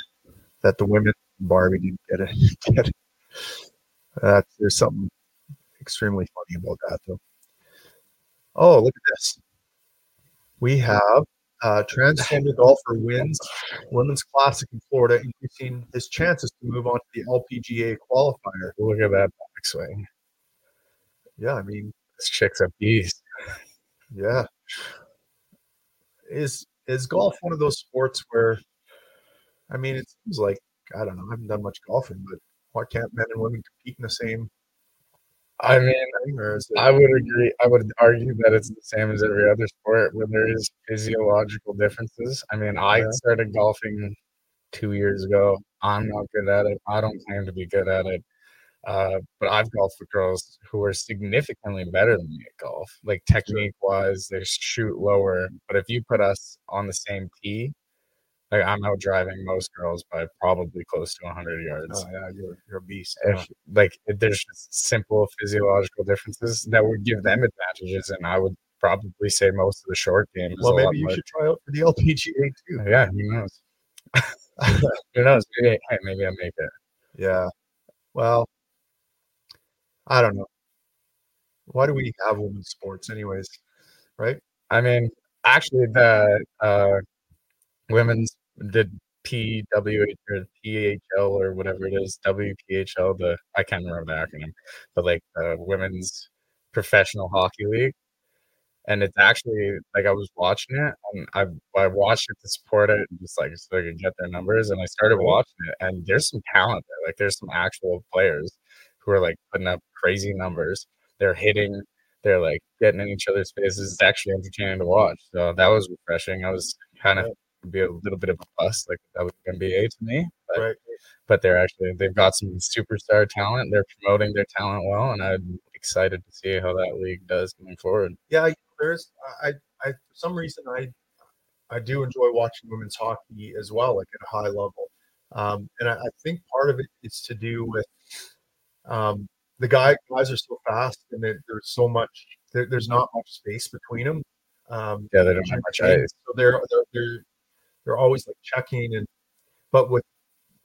Speaker 1: that the women Barbie didn't get it. Get it. Uh, there's something extremely funny about that, though. Oh, look at this. We have uh, transgender golfer wins women's classic in Florida, increasing his chances to move on to the LPGA qualifier.
Speaker 2: Look at that backswing.
Speaker 1: Yeah, I mean,
Speaker 2: This chick's a beast.
Speaker 1: Yeah. Is is golf one of those sports where I mean it seems like I don't know, I haven't done much golfing, but Why can't men and women compete in the same
Speaker 2: I mean,
Speaker 1: thing, or is it?
Speaker 2: I would agree. I would argue that it's the same as every other sport where there is physiological differences. I mean, I started golfing two years ago. I'm not good at it. I don't claim to be good at it. Uh, but I've golfed with girls who are significantly better than me at golf, like technique wise, they shoot lower. But if you put us on the same tee, like I'm out driving most girls by probably close to 100 yards
Speaker 1: oh yeah, you're you're a beast.
Speaker 2: if like if there's just simple physiological differences that would give them advantages and i would probably say most of the short game
Speaker 1: well, maybe you should try out for the LPGA too.
Speaker 2: yeah who knows who knows maybe, hey, maybe i make it
Speaker 1: Yeah. Well, I don't know. Why do we have women's sports, anyways? Right?
Speaker 2: i mean actually the uh women's the PWH or PHL or whatever it is, WPHL, the I can't remember the acronym, but like the women's professional hockey league. And it's actually like I was watching it and I I watched it to support it and just like so I could get their numbers and I started watching it and there's some talent there. Like there's some actual players who are like putting up crazy numbers. They're hitting, they're like getting in each other's faces. It's actually entertaining to watch. So that was refreshing. I was kind of be a little bit of a bust, like that was NBA to me. But,
Speaker 1: Right.
Speaker 2: but they're actually they've got some superstar talent. They're promoting their talent well, and I'm excited to see how that league does going forward.
Speaker 1: Yeah, there's I, I for some reason I I do enjoy watching women's hockey as well, like at a high level. Um, and I, I think part of it is to do with um, the guy guys are so fast and there, there's so much there, there's not much space between them. Um,
Speaker 2: Yeah, they don't have much ice.
Speaker 1: so they're they're they're they're always like checking and but with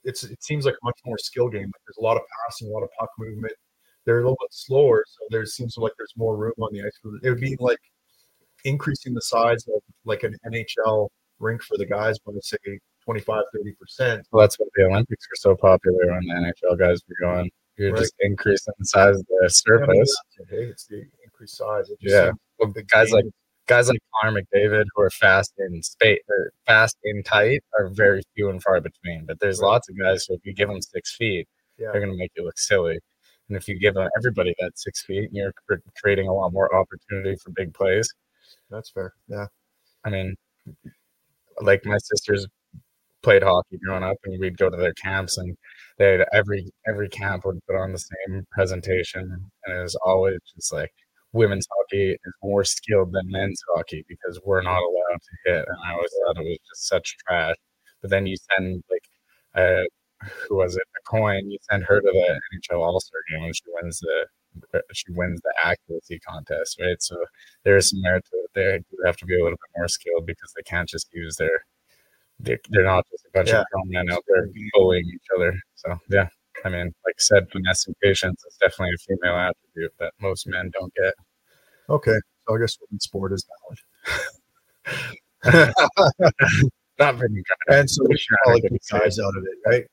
Speaker 1: it's it seems like a much more skill game. Like there's a lot of passing, a lot of puck movement. They're a little bit slower, so there seems like there's more room on the ice. It would be like increasing the size of like an NHL rink for the guys by say 25, 30 percent.
Speaker 2: Well, that's what the Olympics are so popular when the NHL guys were going. You're
Speaker 1: Right.
Speaker 2: just increasing the size of the surface.
Speaker 1: Hey, it's the increased size. It just
Speaker 2: Yeah. Well,
Speaker 1: the
Speaker 2: guys
Speaker 1: game
Speaker 2: like guys like Connor McDavid who are fast in space or fast in tight are very few and far between. But there's lots of guys who if you give them six feet,
Speaker 1: Yeah.
Speaker 2: they're gonna make you look silly. And if you give them everybody that six feet, you're cr- creating a lot more opportunity for big plays.
Speaker 1: That's fair. Yeah.
Speaker 2: I mean, like my sisters played hockey growing up, and we'd go to their camps, and they every every camp would put on the same presentation, and it was always just like women's hockey is more skilled than men's hockey because we're not allowed to hit, and I always thought it was just such trash. But then you send like, uh, who was it? A coin. You send her to the NHL All Star game, and she wins the she wins the accuracy contest, right? So there is some merit to it. They do have to be a little bit more skilled because they can't just use their. They're, they're not just a bunch
Speaker 1: Yeah.
Speaker 2: of grown men out there bullying each other. So yeah, I mean, like I said, finesse and patience is definitely a female attribute that most men don't get.
Speaker 1: Okay. So I guess women's sport is valid.
Speaker 2: Not very good.
Speaker 1: and so we should probably keep guys out of it, right?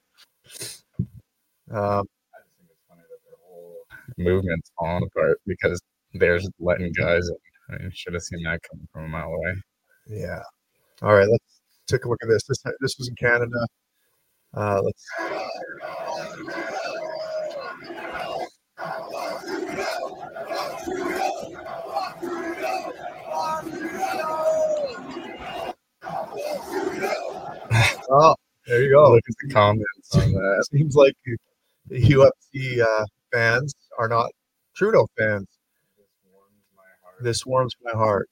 Speaker 1: Um,
Speaker 3: I just think it's funny that their whole
Speaker 2: Movement's falling apart because they're letting guys. In. I mean, should have seen that coming from a mile away.
Speaker 1: Yeah. All right. Let's take a look at this. This this was in Canada. Uh, let's. Oh, there you go.
Speaker 2: Look at the comments on that.
Speaker 1: Seems like the UFC uh, fans are not Trudeau fans.
Speaker 3: this warms my heart.
Speaker 1: This warms my heart.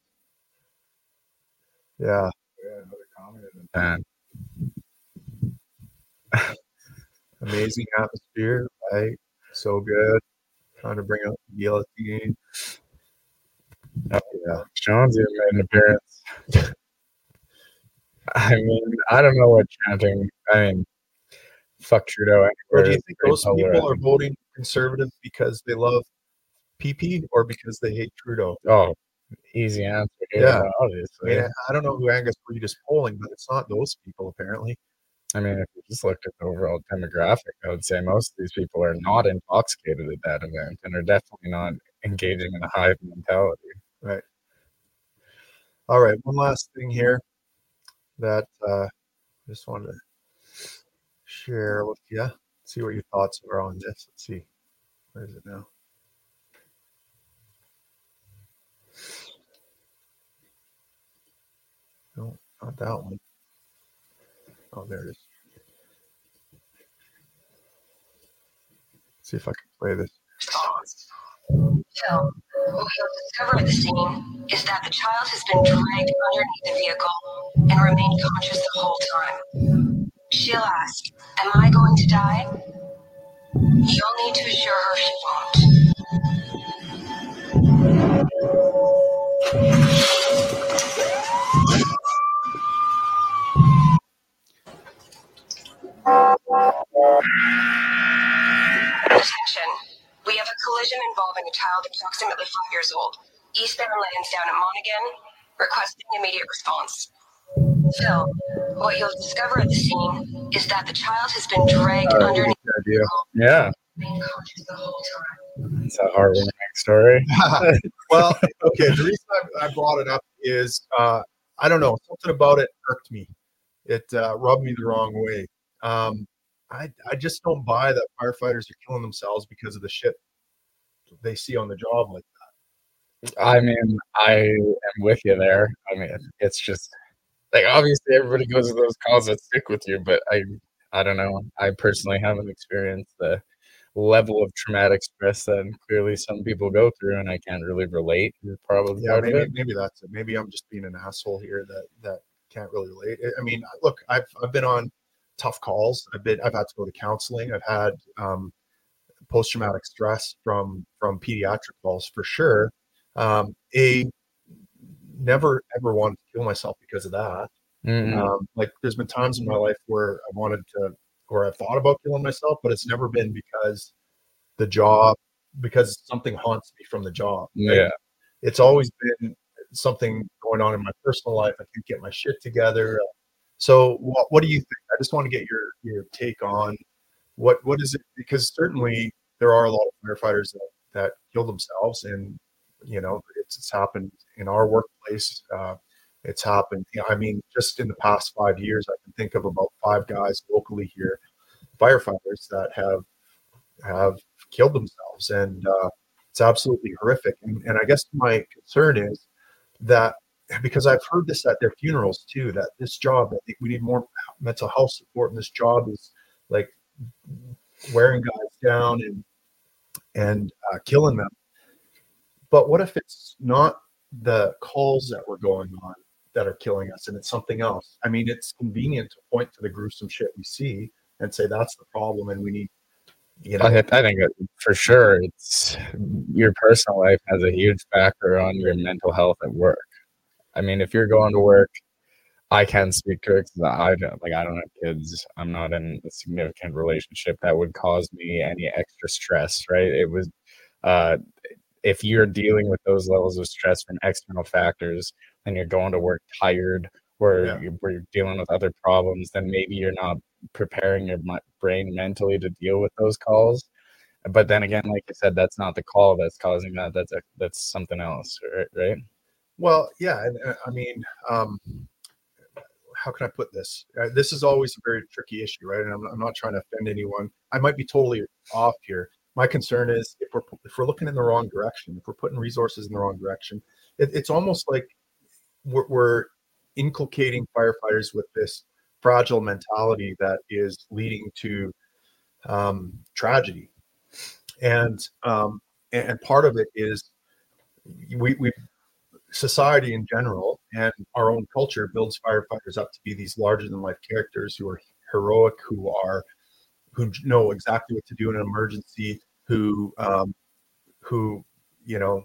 Speaker 1: Yeah.
Speaker 3: yeah, another comment in the
Speaker 1: Amazing atmosphere, right? So good. Trying to bring out the guillotine.
Speaker 2: Oh, yeah. Jonesy made an appearance. I mean, I don't know what chanting. I mean, fuck Trudeau.
Speaker 1: Or
Speaker 2: anywhere
Speaker 1: do you think those people are voting conservative because they love PP or because they hate Trudeau?
Speaker 2: Oh, easy answer.
Speaker 1: Yeah. I
Speaker 2: obviously.
Speaker 1: mean, I don't know who Angus Reid is polling, but it's not those people apparently.
Speaker 2: I mean, if you just looked at the overall demographic, I would say most of these people are not intoxicated at that event and are definitely not engaging in a hive mentality. Right.
Speaker 1: All right, one last thing here that uh, I just wanted to share with you. see what your thoughts are on this. Let's see. Where is it now? No, not that one. Oh, there it is. see if I can play this.
Speaker 7: Phil, what you'll discover at the scene is that the child has been dragged underneath the vehicle and remained conscious the whole time. She'll ask, Am I going to die? You'll need to assure her she won't. Attention. We have a collision involving a child approximately five years old. Eastbound lanes down at Monaghan, requesting immediate response. Phil, what you'll discover at the scene is that the child has been dragged
Speaker 1: Uh,
Speaker 7: underneath
Speaker 1: good idea.
Speaker 2: Yeah,
Speaker 7: the vehicle, conscious the whole time.
Speaker 2: it's a heartwarming story.
Speaker 1: well, okay. The reason I, I brought it up is uh, I don't know something about it irked me. It uh, rubbed me the wrong way. Um, I I just don't buy that firefighters are killing themselves because of the shit they see on the job. Like that.
Speaker 2: I mean, I am with you there. I mean, it's just like obviously everybody goes to those calls that stick with you, but I, I don't know. I personally haven't experienced the level of traumatic stress that clearly some people go through, and I can't really relate. Probably
Speaker 1: yeah, maybe maybe that's it. Maybe I'm just being an asshole here that that can't really relate. I- I mean, look, I've I've been on tough calls. I've been I've had to go to counseling. I've had um, post traumatic stress from from pediatric calls for sure. Um, a never ever wanted to kill myself because of that.
Speaker 2: Mm,
Speaker 1: Um, like there's been times in my life where I wanted to, or I've thought about killing myself, but it's never been because the job, because something haunts me from the job.
Speaker 2: yeah,
Speaker 1: It's always been something going on in my personal life. I can't get my shit together. So what, what do you think? I just want to get your, your take on what, what is it? Because certainly there are a lot of firefighters that, that kill themselves and, you know, it's, it's happened in our workplace. Uh, it's happened. You know, I mean, just in the past five years, I can think of about five guys locally here, firefighters that have have killed themselves, and uh, it's absolutely horrific. And, and I guess my concern is that because I've heard this at their funerals too, that this job, I think we need more mental health support, and this job is like wearing guys down and and uh, killing them. But what if it's not the calls that were going on that are killing us and it's something else? I mean, it's convenient to point to the gruesome shit we see and say that's the problem and we need, you know,
Speaker 2: I, I think for sure it's your personal life has a huge factor on your mental health at work. I mean, if you're going to work, I can speak to it because I don't like I don't have kids. I'm not in a significant relationship that would cause me any extra stress. Right? It was uh, if you're dealing with those levels of stress from external factors, and you're going to work tired, or
Speaker 1: Yeah.
Speaker 2: you- where you're dealing with other problems, then maybe you're not preparing your brain mentally to deal with those calls. But then again, like I said, that's not the call that's causing that. That's a, that's something else, right? right?
Speaker 1: Well, yeah, and uh, I mean, um, how can I put this? Uh, this is always a very tricky issue, right? And I'm, I'm not trying to offend anyone. I might be totally off here. My concern is if we're if we're looking in the wrong direction, if we're putting resources in the wrong direction, it, it's almost like we're, we're inculcating firefighters with this fragile mentality that is leading to um, tragedy, and um, and, part of it is we we society in general and our own culture builds firefighters up to be these larger than life characters who are heroic, who are who know exactly what to do in an emergency, who um, who you know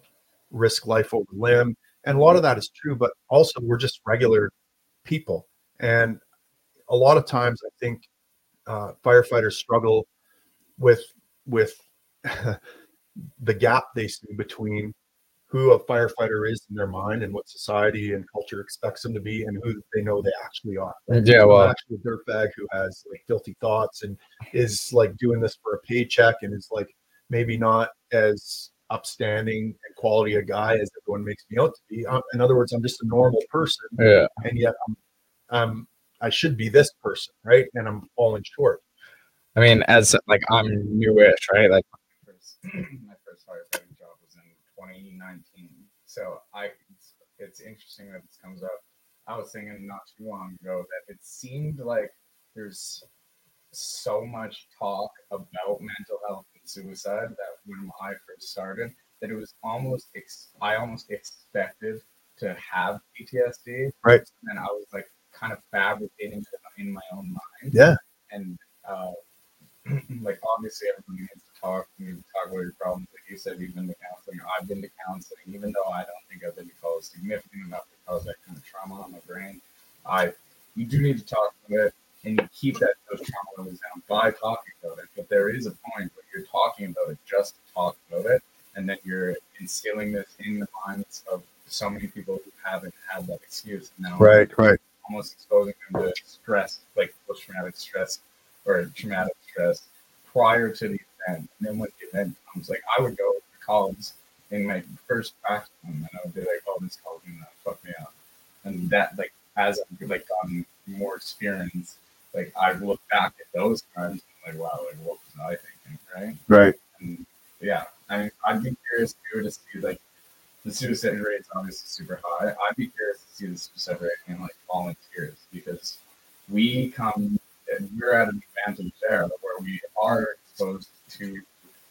Speaker 1: risk life over limb, and a lot of that is true. But also, we're just regular people, and a lot of times, I think uh, firefighters struggle with with the gap they see between who a firefighter is in their mind and what society and culture expects them to be and who they know they actually are.
Speaker 2: Yeah,
Speaker 1: I'm
Speaker 2: well,
Speaker 1: actually a dirtbag who has like filthy thoughts and is like doing this for a paycheck and is like maybe not as upstanding and quality a guy as everyone makes me out to be. Um, in other words, I'm just a normal person,
Speaker 2: yeah,
Speaker 1: and yet I'm, I'm I should be this person, right? And I'm falling short.
Speaker 8: I mean, as like I'm newish, right? Like,
Speaker 2: first, my first firefighting job was in 2019. So I, it's, it's interesting that this comes up. I was thinking not too long ago that it seemed like there's so much talk about mental health and suicide that when I first started, that it was almost ex- I almost expected to have PTSD.
Speaker 1: Right.
Speaker 2: And I was like kind of fabricating it in my own mind.
Speaker 1: Yeah.
Speaker 2: And uh, like obviously everyone needs to talk. Need talk about your problems. Like you said, you've been to counseling. I've been to counseling, even though I don't think I've been to cause significant enough to cause that kind of trauma on my brain. I you do need to talk about it and you keep that those trauma levels down by talking about it. But there is a point where you're talking about it just to talk about it, and that you're instilling this in the minds of so many people who haven't had that excuse. Now,
Speaker 1: Right, right.
Speaker 2: almost exposing them to stress, like post traumatic stress or traumatic stress prior to the event. And then when the event comes, like I would go to college in my first practice and I would be like, oh, this college gonna fuck me up. And that, like, as I've like gotten more experience, like I look back at those times and like, wow, like what was I thinking, right?
Speaker 1: Right.
Speaker 2: And yeah, I mean, I'd be curious too to see like the suicide rate's obviously super high. I'd be curious to see the suicide rate in like volunteers because we come and we're at an advantage there where we are exposed to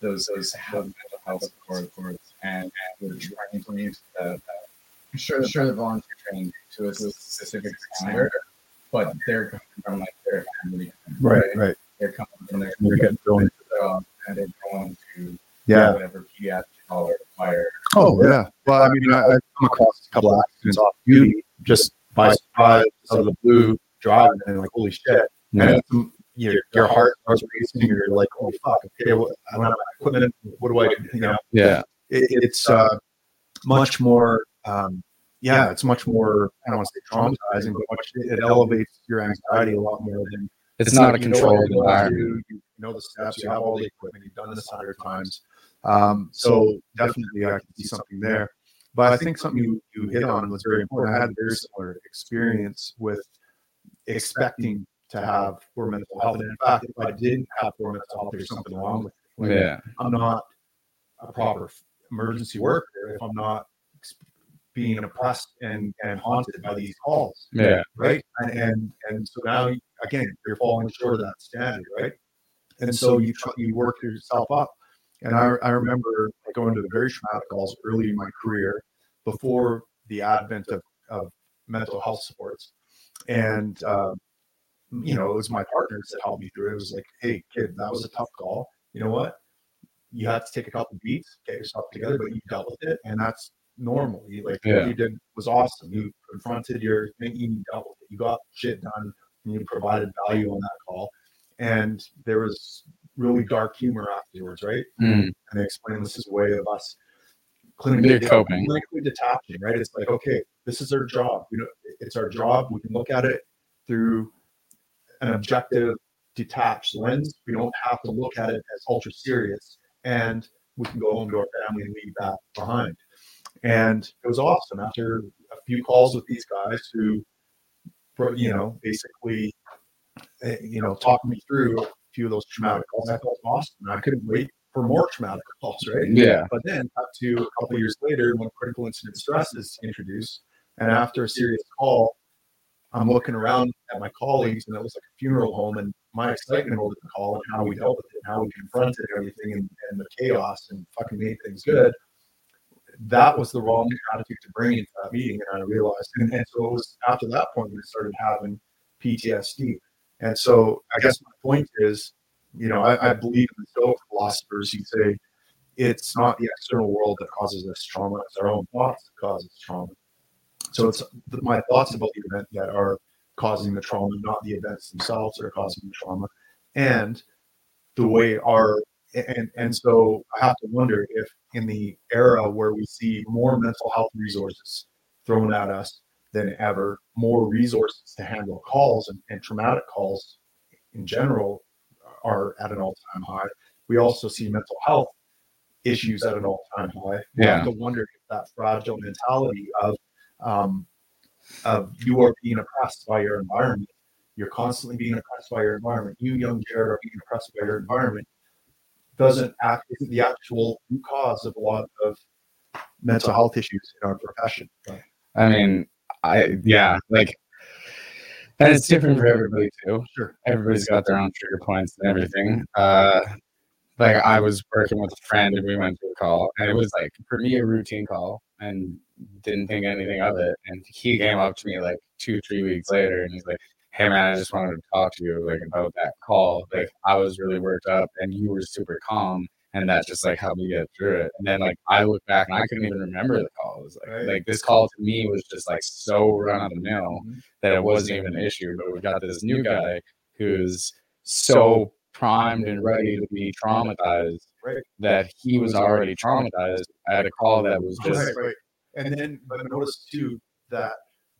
Speaker 2: those those health, mental health support boards and, and we're trying to use the, the sure sure the volunteer training to a specific standard, but they're coming from like their family.
Speaker 1: Right, right.
Speaker 2: They're coming from their
Speaker 1: they're getting thrown.
Speaker 2: job and they're going to
Speaker 1: Yeah.
Speaker 2: whatever pediatric hall or fire.
Speaker 1: Oh, yeah. Well, I mean, I, I've come across a couple of accidents off duty just by surprise, out of the blue, driving, and like, holy shit.
Speaker 8: yeah,
Speaker 1: And it's, your, your heart starts racing. You're like, oh, fuck. Okay, well, I don't have my equipment. What do I do? You know,
Speaker 8: yeah,
Speaker 1: it, it's uh, much more, um, yeah, it's much more, I don't want to say traumatizing, but much, it elevates your anxiety a lot more than
Speaker 8: it's not a
Speaker 1: like you know
Speaker 8: controlled
Speaker 1: what you're
Speaker 8: environment.
Speaker 1: You know the steps. You have all the equipment. You've done this a hundred times. Um, so definitely, I can see something there. But I think something you, you hit on was very important. I had a very similar experience with expecting to have poor mental health. And in fact, if I didn't have poor mental health, there's something wrong with me. Like,
Speaker 8: Yeah,
Speaker 1: I'm not a proper emergency worker if I'm not ex- being oppressed and, and haunted by these calls
Speaker 8: yeah,
Speaker 1: right? And and, and so now again, you're falling short of that standard, right? And so you try, you work yourself up. And I, I remember going to the very traumatic calls early in my career, before the advent of, of mental health supports, and uh, you know it was my partners that helped me through it. It was like, hey kid, that was a tough call. You know what? You had to take a couple beats, get yourself together, but you dealt with it, and that's normal. You like
Speaker 8: Yeah.
Speaker 1: what you did was awesome. You confronted your thing, you dealt with it. You got shit done, and you provided value on that call. And there was really dark humor afterwards, right?
Speaker 8: Mm,
Speaker 1: And they explained this is a way of us clinically,
Speaker 8: coping.
Speaker 1: clinically detaching, right? It's like, okay, this is our job. You know, it's our job. We can look at it through an objective, detached lens. We don't have to look at it as ultra serious, and we can go home to our family and leave that behind. And it was awesome after a few calls with these guys who, you know, basically, eh, you know, talked me through a few of those traumatic calls. I felt awesome. I couldn't wait for more traumatic calls, right?
Speaker 8: yeah,
Speaker 1: But then up to a couple years later, when critical incident stress is introduced, and after a serious call, I'm looking around at my colleagues, and it was like a funeral home, and my excitement over the call and how we dealt with it, and how we confronted everything, and, and the chaos, and fucking made things good. That was the wrong attitude to bring into that meeting, and I realized. And, and so it was after that point when I started having PTSD. And so I guess my point is, you know, I, I believe in the philosophers who say it's not the external world that causes us trauma; it's our own thoughts that cause us trauma. So it's my thoughts about the event that are causing the trauma, not the events themselves that are causing the trauma, and the way our and and so I have to wonder if in the era where we see more mental health resources thrown at us than ever, more resources to handle calls and, and traumatic calls in general are at an all-time high. We also see mental health issues at an all-time high. We
Speaker 8: Yeah.
Speaker 1: have to wonder if that fragile mentality of um, of you are being oppressed by your environment you're constantly being oppressed by your environment. You, young Jared, are being oppressed by your environment. Doesn't act isn't the actual root cause of a lot of mental health issues in our profession.
Speaker 2: I mean, I yeah, like, and it's different for everybody too.
Speaker 1: Sure.
Speaker 2: Everybody's got their own trigger points and everything. Uh, like I was working with a friend and we went to a call, and it was like for me a routine call, and didn't think anything of it. And he came up to me like two, three weeks later, and he's like, "Hey man, I just wanted to talk to you like about that call. Like I was really worked up, and you were super calm." and that just like helped me get through it. And then like I look back and I couldn't even remember the call. It was like
Speaker 1: Right.
Speaker 2: like this call to me was just like so run of the mill mm-hmm. that it wasn't even an issue. But we got this new guy who's so primed and ready to be traumatized
Speaker 1: Right.
Speaker 2: that he was already traumatized at a call that was just
Speaker 1: Right, right. And then, but notice too that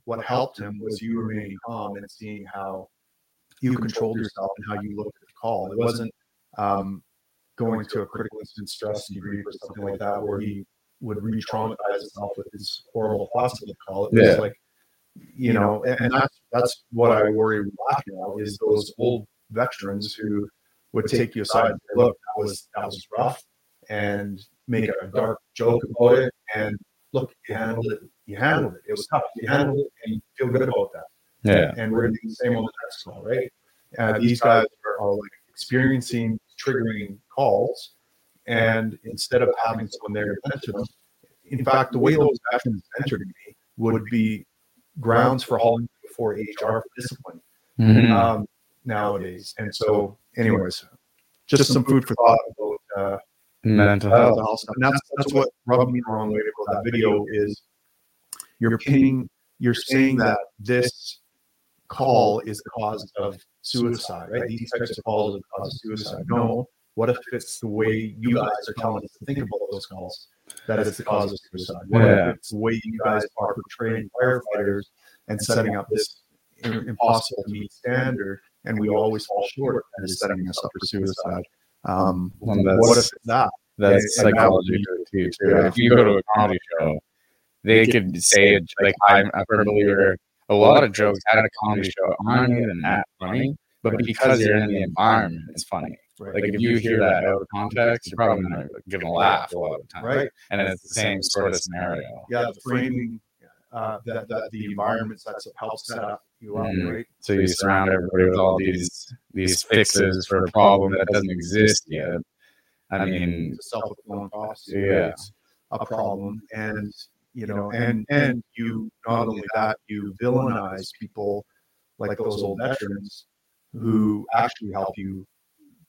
Speaker 1: what helped him was you remaining calm and seeing how you controlled yourself and how you looked at the call. It wasn't um, going to a critical incident stress debrief or something like that where he would re-traumatize himself with his horrible thoughts of the call. It was
Speaker 2: Yeah.
Speaker 1: like, you know, and, and that's that's what I worry about now is those old veterans who would take you aside and say, look, that was that was rough and make a dark joke about it and look, you handled it. You handled it. It was tough. You handled it, and you feel good about that.
Speaker 2: yeah
Speaker 1: And we're gonna do the same on the next call, right? Uh, these guys are, are like experiencing triggering calls, and instead of having someone there to mentor them, in fact, the way those veterans mentored me would be grounds for hauling before HR for discipline
Speaker 2: Mhm.
Speaker 1: um, nowadays. And so, anyways, just some food for thought about uh,
Speaker 2: mental
Speaker 1: mental
Speaker 2: health.
Speaker 1: health. And that's that's what rubbed me the wrong way about that video is you're pinning, you're saying that this call is the cause of suicide, right? These types of calls are the cause of suicide. No, what if it's the way you guys are telling us to think about those calls that is the cause of suicide? What
Speaker 2: Yeah.
Speaker 1: if it's the way you guys are portraying firefighters and setting up this impossible to meet standard, and we always fall short and is setting us up for suicide? Um,
Speaker 2: Well,
Speaker 1: what if it's that?
Speaker 2: That's
Speaker 1: And- and that
Speaker 2: psychology
Speaker 1: be-
Speaker 2: too. too. If you go to a comedy show, they could say it like I'm a firm believer. A lot of jokes at a comedy show aren't even that funny, but because you're in the environment, it's funny.
Speaker 1: Right.
Speaker 2: Like if you hear that out of context, you're probably not gonna laugh a lot of the time.
Speaker 1: right.
Speaker 2: And it's the same sort of scenario.
Speaker 1: Yeah, the framing uh, that, that the environment sets up helps set up you up,
Speaker 2: Mhm.
Speaker 1: right?
Speaker 2: So you surround everybody with all these these fixes for a problem that doesn't exist yet. I mean,
Speaker 1: self-fulfilling prophecy.
Speaker 2: Yeah.
Speaker 1: It's a problem, and you know, and and you not only that, you villainize people like those old veterans who actually help you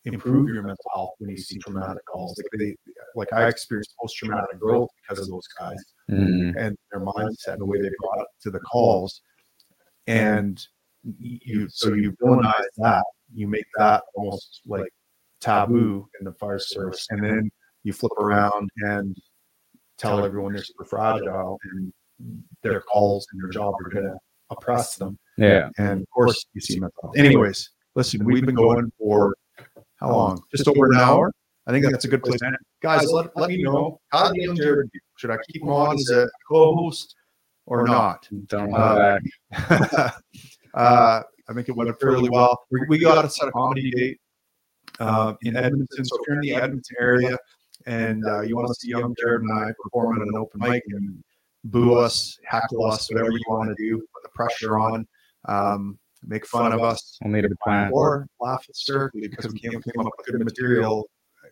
Speaker 1: improve your mental health when you see traumatic calls. Like they, like I experienced post-traumatic growth because of those guys.
Speaker 2: mm,
Speaker 1: and their mindset and the way they brought it to the calls. And you, so you villainize that, you make that almost like taboo in the fire service, and then you flip around and tell everyone they're super fragile and their calls and their job are going to oppress them.
Speaker 2: yeah.
Speaker 1: And of course, you see mental health. Anyways, listen, we've been going for how long? Just over an hour. I think that's a good place. Guys, let, let me know how Should I keep him on as a co-host or not?
Speaker 2: Don't
Speaker 1: Uh,
Speaker 2: back.
Speaker 1: uh, I think it went fairly well. We, we got a set of comedy date uh, in Edmonton. So if you're in the Edmonton area and uh, you want to see young Jared and I perform at an open mic and boo us, heckle us, whatever you want to do, put the pressure on, um, make fun of us,
Speaker 2: We'll need a plan.
Speaker 1: or laugh at hysterically because we came, came up with good material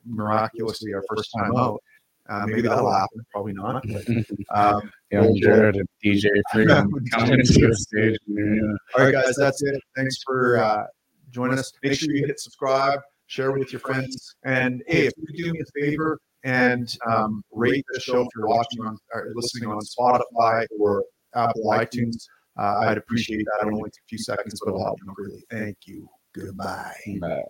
Speaker 1: miraculously our first time out. Uh, maybe that'll happen. Probably not. But, um,
Speaker 2: Young Jared and DJ Freedom coming to the stage. Yeah.
Speaker 1: All right, guys, that's it. Thanks for uh, joining us. Make sure you hit subscribe, share with your friends, and hey, if you do me a favor and um, rate the show if you're watching on or listening on Spotify or Apple iTunes, uh, I'd appreciate that. It'll only take a few seconds, but it'll help me greatly. Thank you. Goodbye.
Speaker 2: Bye.